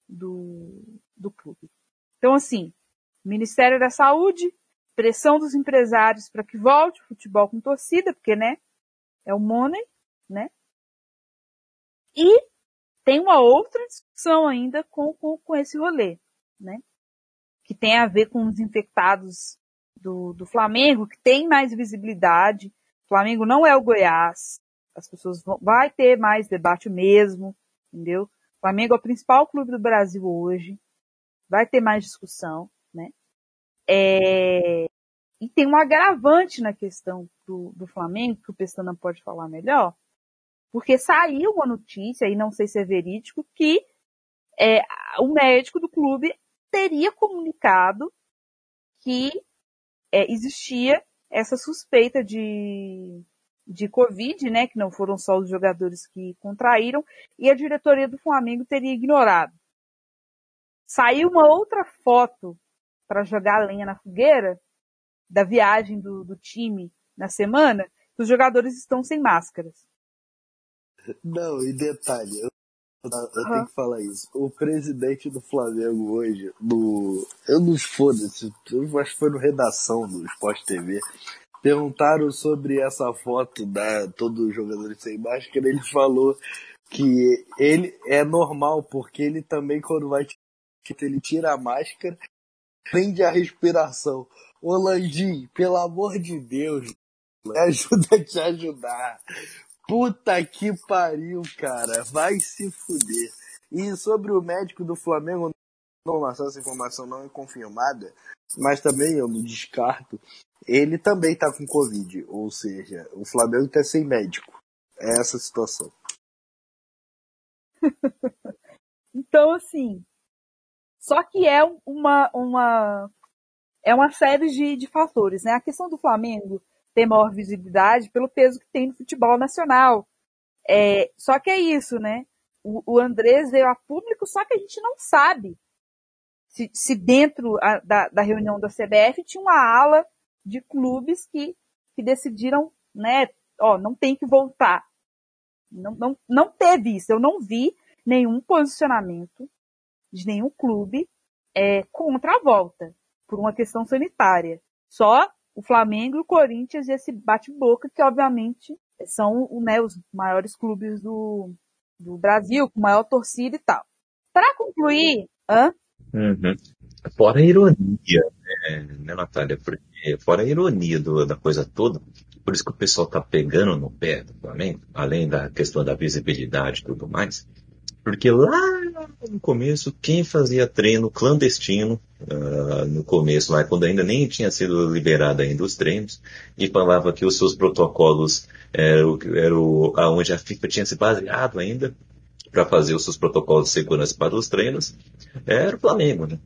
S5: do, do clube. Então, assim, Ministério da Saúde, pressão dos empresários para que volte o futebol com torcida, porque, né, é o money, né? E tem uma outra discussão ainda com, com, com esse rolê, né? Que tem a ver com os infectados do, do Flamengo, que tem mais visibilidade. O Flamengo não é o Goiás. As pessoas vão, vai ter mais debate mesmo, entendeu? O Flamengo é o principal clube do Brasil hoje. Vai ter mais discussão, né? É, e tem um agravante na questão do, do Flamengo, que o Pestana pode falar melhor, porque saiu uma notícia, e não sei se é verídico, que é, o médico do clube teria comunicado que é, existia essa suspeita de, de Covid, né, que não foram só os jogadores que contraíram, e a diretoria do Flamengo teria ignorado. Saiu uma outra foto para jogar lenha na fogueira da viagem do, do time na semana, que os jogadores estão sem máscaras.
S4: Não, e detalhe, eu, eu uhum. tenho que falar isso. O presidente do Flamengo hoje, no. Eu não foda-se, eu acho que foi no redação do Sport TV. Perguntaram sobre essa foto da todos os jogadores sem máscara, ele falou que ele é normal, porque ele também, quando vai ele tira a máscara, prende a respiração. Ô Landim, pelo amor de Deus, me ajuda a te ajudar. Puta que pariu, cara. Vai se fuder. E sobre o médico do Flamengo, informação, essa informação não é confirmada, mas também eu não descarto. Ele também tá com Covid, ou seja, o Flamengo tá sem médico. É essa a situação.
S5: então, assim, só que é uma, uma, é uma série de, de fatores, né? A questão do Flamengo ter maior visibilidade pelo peso que tem no futebol nacional. É, só que é isso, né? O, o Andrés veio a público, só que a gente não sabe se, se dentro a, da, da reunião da CBF tinha uma ala de clubes que, que decidiram, né? Ó, não tem que voltar. Não, não, não teve isso. Eu não vi nenhum posicionamento de nenhum clube é, contra a volta por uma questão sanitária. Só o Flamengo e o Corinthians e esse bate-boca, que obviamente são né, os maiores clubes do, do Brasil, com maior torcida e tal. Para concluir, hã?
S2: Uhum. Fora a ironia, né, né, Natália? Porque, fora a ironia do, da coisa toda, por isso que o pessoal tá pegando no pé do Flamengo, além da questão da visibilidade e tudo mais, porque lá no começo, quem fazia treino clandestino, uh, no começo, lá, quando ainda nem tinha sido liberado ainda os treinos, e falava que os seus protocolos eram, eram onde a FIFA tinha se baseado ainda para fazer os seus protocolos de segurança para os treinos, era o Flamengo, né?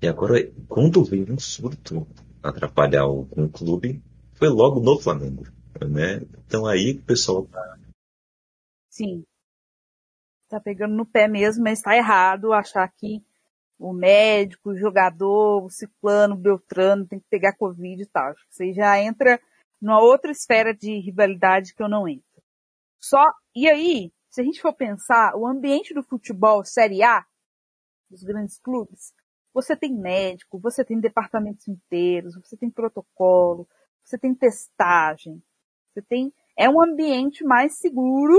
S2: E agora, quando veio um surto atrapalhar o, um clube, foi logo no Flamengo, né? Então aí o pessoal tá...
S5: Sim tá pegando no pé mesmo, mas está errado achar que o médico, o jogador, o ciclano, o beltrano tem que pegar Covid e tal. Acho que você já entra numa outra esfera de rivalidade que eu não entro. Só, e aí, se a gente for pensar, o ambiente do futebol Série A, dos grandes clubes, você tem médico, você tem departamentos inteiros, você tem protocolo, você tem testagem, você tem, é um ambiente mais seguro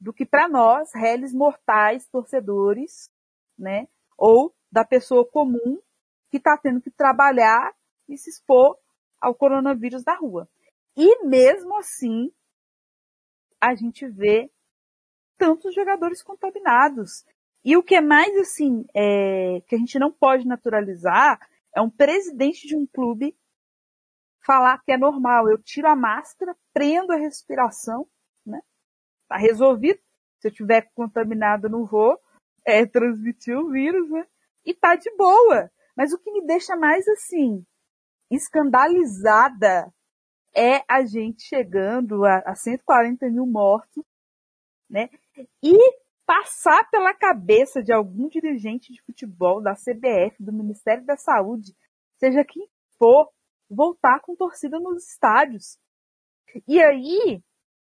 S5: do que para nós, réis mortais, torcedores, né? Ou da pessoa comum que está tendo que trabalhar e se expor ao coronavírus da rua. E mesmo assim, a gente vê tantos jogadores contaminados. E o que é mais assim, é, que a gente não pode naturalizar, é um presidente de um clube falar que é normal. Eu tiro a máscara, prendo a respiração tá resolvido. Se eu tiver contaminado, não vou é, transmitir o vírus, né? E tá de boa. Mas o que me deixa mais assim, escandalizada é a gente chegando a, a 140 mil mortos, né? E passar pela cabeça de algum dirigente de futebol, da CBF, do Ministério da Saúde, seja quem for, voltar com torcida nos estádios. E aí,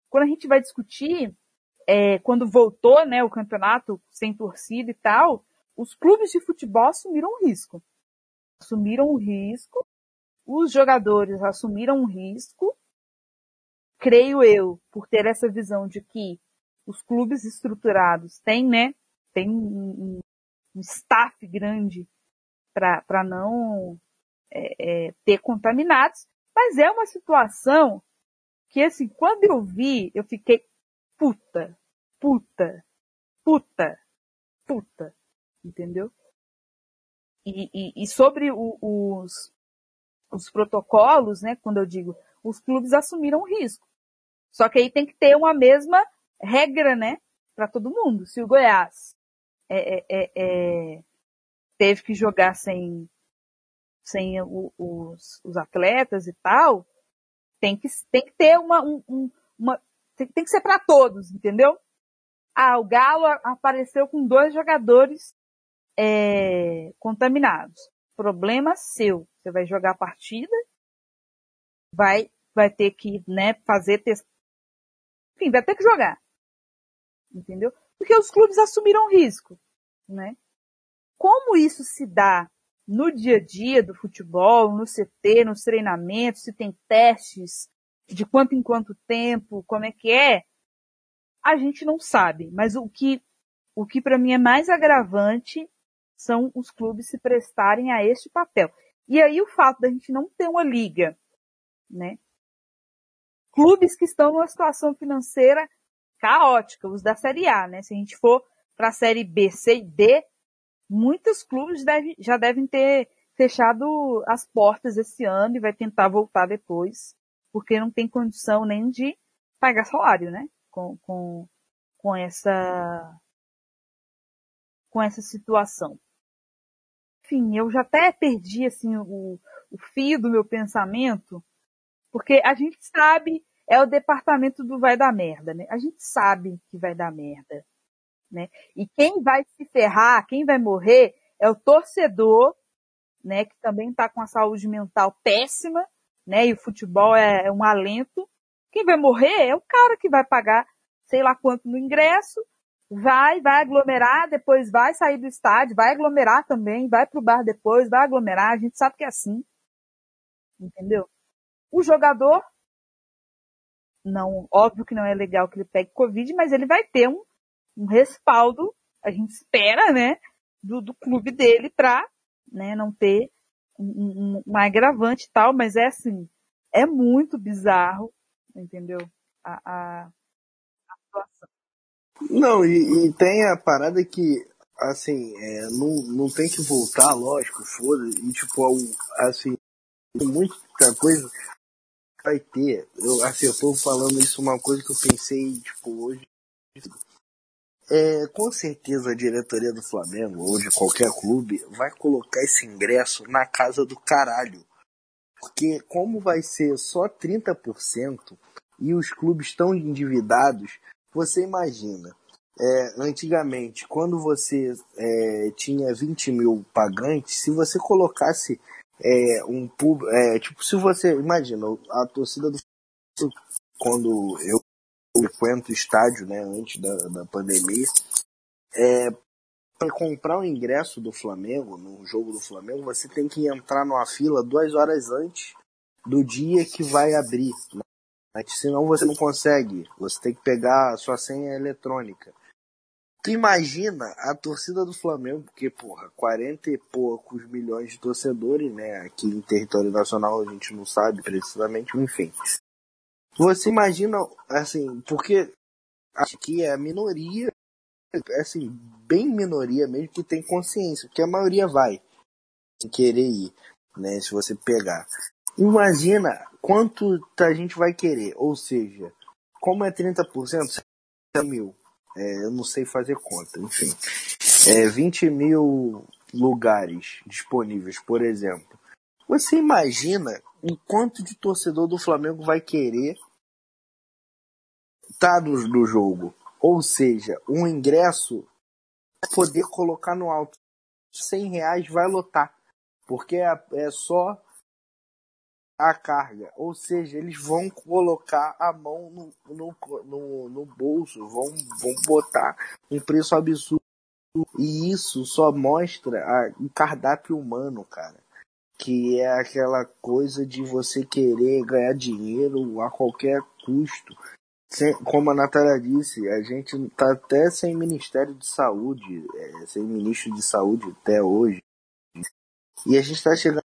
S5: quando a gente vai discutir, é, quando voltou né, o campeonato sem torcida e tal, os clubes de futebol assumiram o risco. Assumiram o risco, os jogadores assumiram o risco, creio eu, por ter essa visão de que os clubes estruturados têm, né, tem um, um staff grande para não é, é, ter contaminados, mas é uma situação que, assim, quando eu vi, eu fiquei puta, puta, puta, puta, entendeu? E, e, e sobre o, os, os protocolos, né, quando eu digo, os clubes assumiram o risco. Só que aí tem que ter uma mesma regra, né, para todo mundo. Se o Goiás é, é, é, é, teve que jogar sem, sem o, os, os atletas e tal, tem que, tem que ter uma, um, uma tem, tem que ser para todos, entendeu? Ah, o Galo apareceu com dois jogadores é, contaminados. Problema seu. Você vai jogar a partida, vai, vai ter que, né, fazer teste. Enfim, vai ter que jogar. Entendeu? Porque os clubes assumiram risco, né? Como isso se dá no dia a dia do futebol, no CT, nos treinamentos, se tem testes, de quanto em quanto tempo, como é que é, a gente não sabe. Mas o que, o que para mim é mais agravante são os clubes se prestarem a este papel. E aí o fato da gente não ter uma liga, né? Clubes que estão numa situação financeira caótica, os da Série A, né? Se a gente for para a Série B, C e D, muitos clubes deve, já devem ter fechado as portas esse ano e vai tentar voltar depois, porque não tem condição nem de pagar salário, né? Com, com, com essa com essa situação. Enfim, eu já até perdi assim o, o fio do meu pensamento, porque a gente sabe é o departamento do vai dar merda, né? A gente sabe que vai dar merda né? E quem vai se ferrar, quem vai morrer é o torcedor, né? Que também está com a saúde mental péssima, né? E o futebol é, é um alento. Quem vai morrer é o cara que vai pagar sei lá quanto no ingresso, vai, vai aglomerar, depois vai sair do estádio, vai aglomerar também, vai pro bar depois, vai aglomerar, a gente sabe que é assim. Entendeu? O jogador, não, óbvio que não é legal que ele pegue Covid, mas ele vai ter um, um respaldo, a gente espera, né, do, do clube dele para né, não ter um, um, um agravante e tal, mas é assim, é muito bizarro, entendeu? A, a, a situação.
S4: Não, e, e, tem a parada que, assim, é, não, não tem que voltar, lógico, foda e tipo, assim, muita coisa vai ter. Eu, assim, eu tô falando isso uma coisa que eu pensei, tipo, hoje é, com certeza a diretoria do Flamengo ou de qualquer clube vai colocar esse ingresso na casa do caralho. Porque como vai ser só 30% e os clubes estão endividados, você imagina. É, antigamente, quando você é, tinha 20 mil pagantes, se você colocasse é, um público. É, tipo, se você. Imagina, a torcida do quando eu frequento estádio, né, antes da, da pandemia, é, para comprar o ingresso do Flamengo, no jogo do Flamengo, você tem que entrar numa fila duas horas antes do dia que vai abrir. Né? Senão você não consegue. Você tem que pegar a sua senha eletrônica. Tu imagina a torcida do Flamengo, porque, porra, 40 e poucos milhões de torcedores, né? Aqui em território nacional a gente não sabe precisamente, enfim. Você imagina, assim, porque acho que é a minoria, assim, bem minoria mesmo, que tem consciência, porque a maioria vai querer ir, né, se você pegar. Imagina quanto a gente vai querer, ou seja, como é 30%, é mil. É, eu não sei fazer conta, enfim. É 20 mil lugares disponíveis, por exemplo. Você imagina o quanto de torcedor do Flamengo vai querer estar tá no, no jogo? Ou seja, um ingresso poder colocar no alto 100 reais vai lotar, porque é, é só a carga. Ou seja, eles vão colocar a mão no, no, no, no bolso, vão, vão botar um preço absurdo. E isso só mostra o cardápio humano, cara. Que é aquela coisa de você querer ganhar dinheiro a qualquer custo. Sem, como a Natália disse, a gente tá até sem Ministério de Saúde, é, sem ministro de Saúde até hoje. E a gente está chegando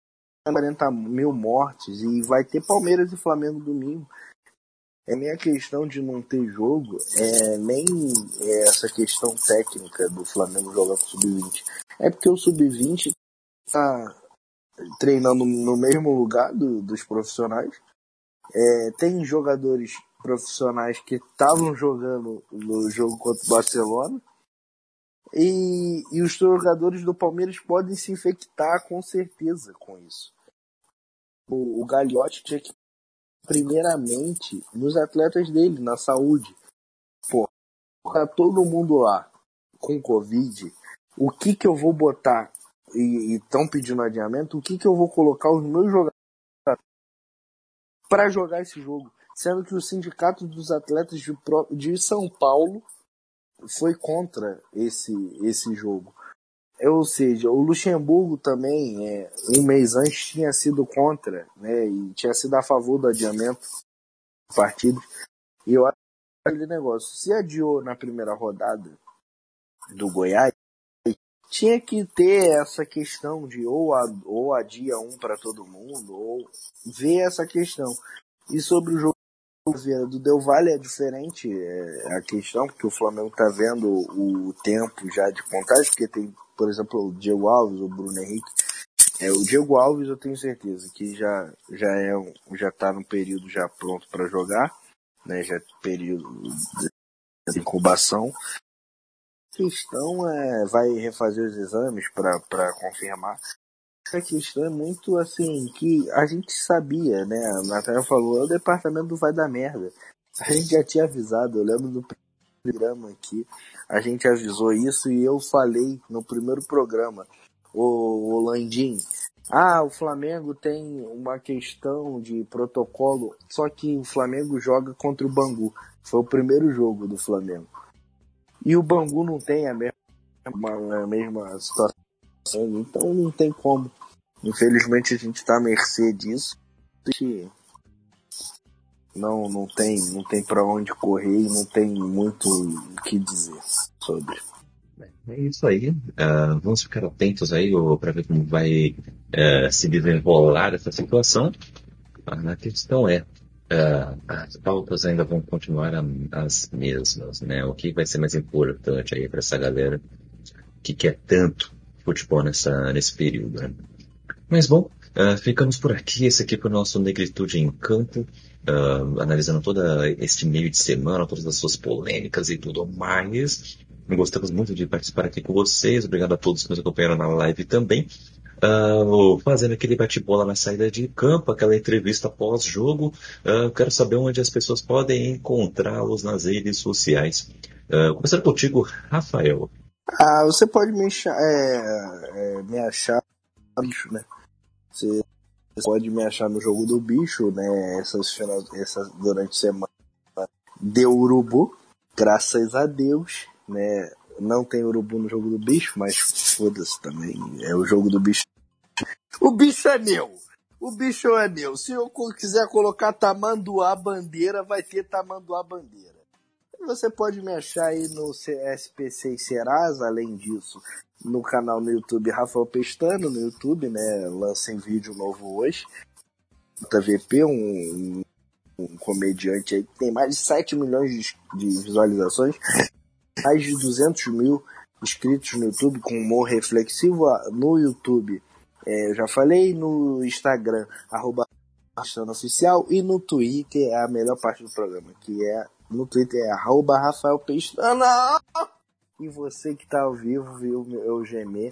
S4: 40 mil mortes e vai ter Palmeiras e Flamengo domingo. É nem a questão de não ter jogo, é nem essa questão técnica do Flamengo jogar com o Sub-20. É porque o Sub-20 está treinando no mesmo lugar do, dos profissionais. É, tem jogadores profissionais que estavam jogando no jogo contra o Barcelona. E, e os jogadores do Palmeiras podem se infectar com certeza com isso o, o Gagliotti tinha que primeiramente nos atletas dele, na saúde. Pô, tá todo mundo lá com Covid, o que que eu vou botar e estão pedindo adiamento, o que que eu vou colocar os meus jogadores para jogar esse jogo? Sendo que o sindicato dos atletas de, de São Paulo foi contra esse, esse jogo. É, ou seja, o Luxemburgo também, é, um mês antes, tinha sido contra, né, e tinha sido a favor do adiamento do partido. E eu acho aquele negócio, se adiou na primeira rodada do Goiás, tinha que ter essa questão de ou, a, ou adia um para todo mundo, ou ver essa questão. E sobre o jogo do Del Valle é diferente é, a questão, porque o Flamengo está vendo o tempo já de contagem, porque tem por exemplo, o Diego Alves, o Bruno Henrique. É, o Diego Alves eu tenho certeza que já já é já está no período já pronto para jogar, né? Já período de incubação. A questão é vai refazer os exames para confirmar. A questão é muito assim que a gente sabia, né? A Natália falou, é o departamento vai dar merda. A gente já tinha avisado, eu lembro do programa aqui, a gente avisou isso e eu falei no primeiro programa, o, o Landim, ah, o Flamengo tem uma questão de protocolo, só que o Flamengo joga contra o Bangu. Foi o primeiro jogo do Flamengo. E o Bangu não tem a mesma, a mesma situação, então não tem como. Infelizmente a gente está à mercê disso não, não tem, não tem para onde correr e não tem muito o que dizer sobre.
S2: É isso aí. Uh, vamos ficar atentos aí para ver como vai uh, se desenrolar essa situação. A questão é, uh, as pautas ainda vão continuar as mesmas, né? O que vai ser mais importante aí para essa galera que quer tanto futebol nessa, nesse período, né? Mas bom, ficamos por aqui. Esse aqui foi o nosso Negritude em Campo uh, analisando todo este meio de semana, todas as suas polêmicas e tudo mais. Gostamos muito de participar aqui com vocês. Obrigado a todos que nos acompanharam na live também. Uh, fazendo aquele bate-bola na saída de campo, aquela entrevista pós-jogo. Uh, quero saber onde as pessoas podem encontrá-los nas redes sociais. Uh, começando contigo, Rafael.
S4: Ah, você pode me, é, é, me achar, né? Você pode me achar no jogo do bicho, né? Essas, essas durante a semana deu urubu, graças a Deus, né? Não tem urubu no jogo do bicho, mas foda-se também. É o jogo do bicho. O bicho é meu! O bicho é meu. Se eu quiser colocar tamanduá bandeira, vai ter tamanduá bandeira. Você pode me achar aí no SPC Serasa, além disso, no canal no YouTube Rafael Pestano, no YouTube, né? Lancem vídeo novo hoje. TVP, um, um comediante aí que tem mais de 7 milhões de, de visualizações, mais de 200 mil inscritos no YouTube com humor reflexivo no YouTube. É, eu já falei no Instagram, arroba Oficial, e no Twitter é a melhor parte do programa, que é no Twitter é arroba Rafael Pestana. E você que tá ao vivo viu eu gemer,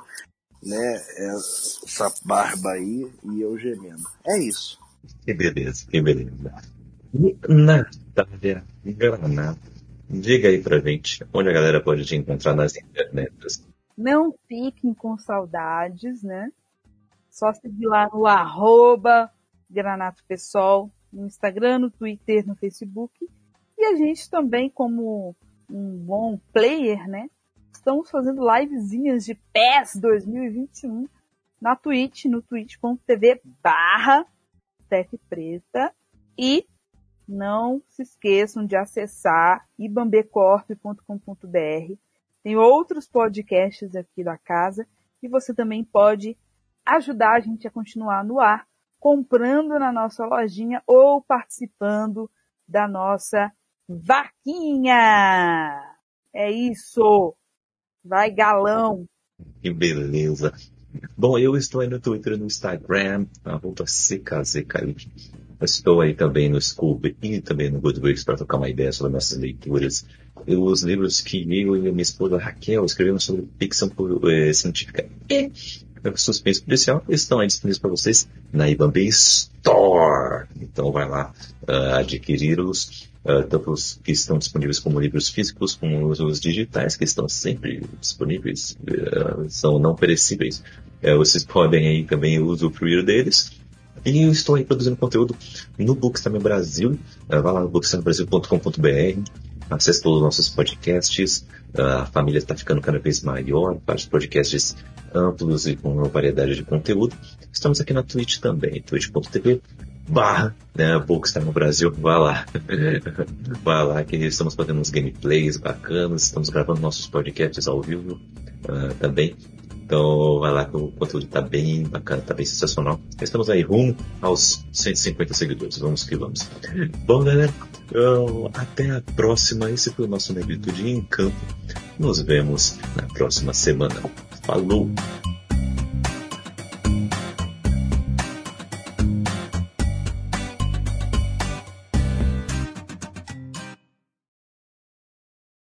S4: né? Essa barba aí e eu gemendo. É isso.
S2: Que beleza, que beleza. E Natália Granata, diga aí pra gente onde a galera pode te encontrar nas internets.
S5: Não fiquem com saudades, né? Só seguir lá no arroba Granato Pessoal, no Instagram, no Twitter, no Facebook. E a gente também, como um bom player, né? Estamos fazendo livezinhas de PES 2021 na Twitch, no twitch.tv barra Preta. E não se esqueçam de acessar ibambecorp.com.br. Tem outros podcasts aqui da casa e você também pode ajudar a gente a continuar no ar comprando na nossa lojinha ou participando da nossa vaquinha. É isso. Vai galão.
S2: Que beleza. Bom, eu estou aí no Twitter no Instagram, arroba CKZKI. Estou aí também no Scoob e também no Goodreads para trocar uma ideia sobre nossas leituras. E os livros que eu e minha esposa Raquel escrevemos sobre ficção eh, científica e suspense policial estão aí disponíveis para vocês na Ibambe Store. Então vai lá uh, adquiri-los, uh, tanto os que estão disponíveis como livros físicos, como os, digitais que estão sempre disponíveis, uh, são não perecíveis. vocês podem aí também usufruir deles. E eu estou aí produzindo conteúdo no Bookstime Brasil. Uh, vá lá no bookstimebrasil.com.br, acesse todos os nossos podcasts. A família está ficando cada vez maior, vários podcasts amplos e com uma variedade de conteúdo. Estamos aqui na Twitch também, twitch.tv barra né, Bookstime Brasil, vá lá. vá lá que estamos fazendo uns gameplays bacanas, estamos gravando nossos podcasts ao vivo uh, também. Então vai lá que o conteúdo tá bem bacana, tá bem sensacional. Estamos aí rumo aos 150 seguidores. Vamos que vamos. Bom, galera, então, até a próxima. Esse foi o nosso Negritude em Campo. Nos vemos na próxima semana. Falou!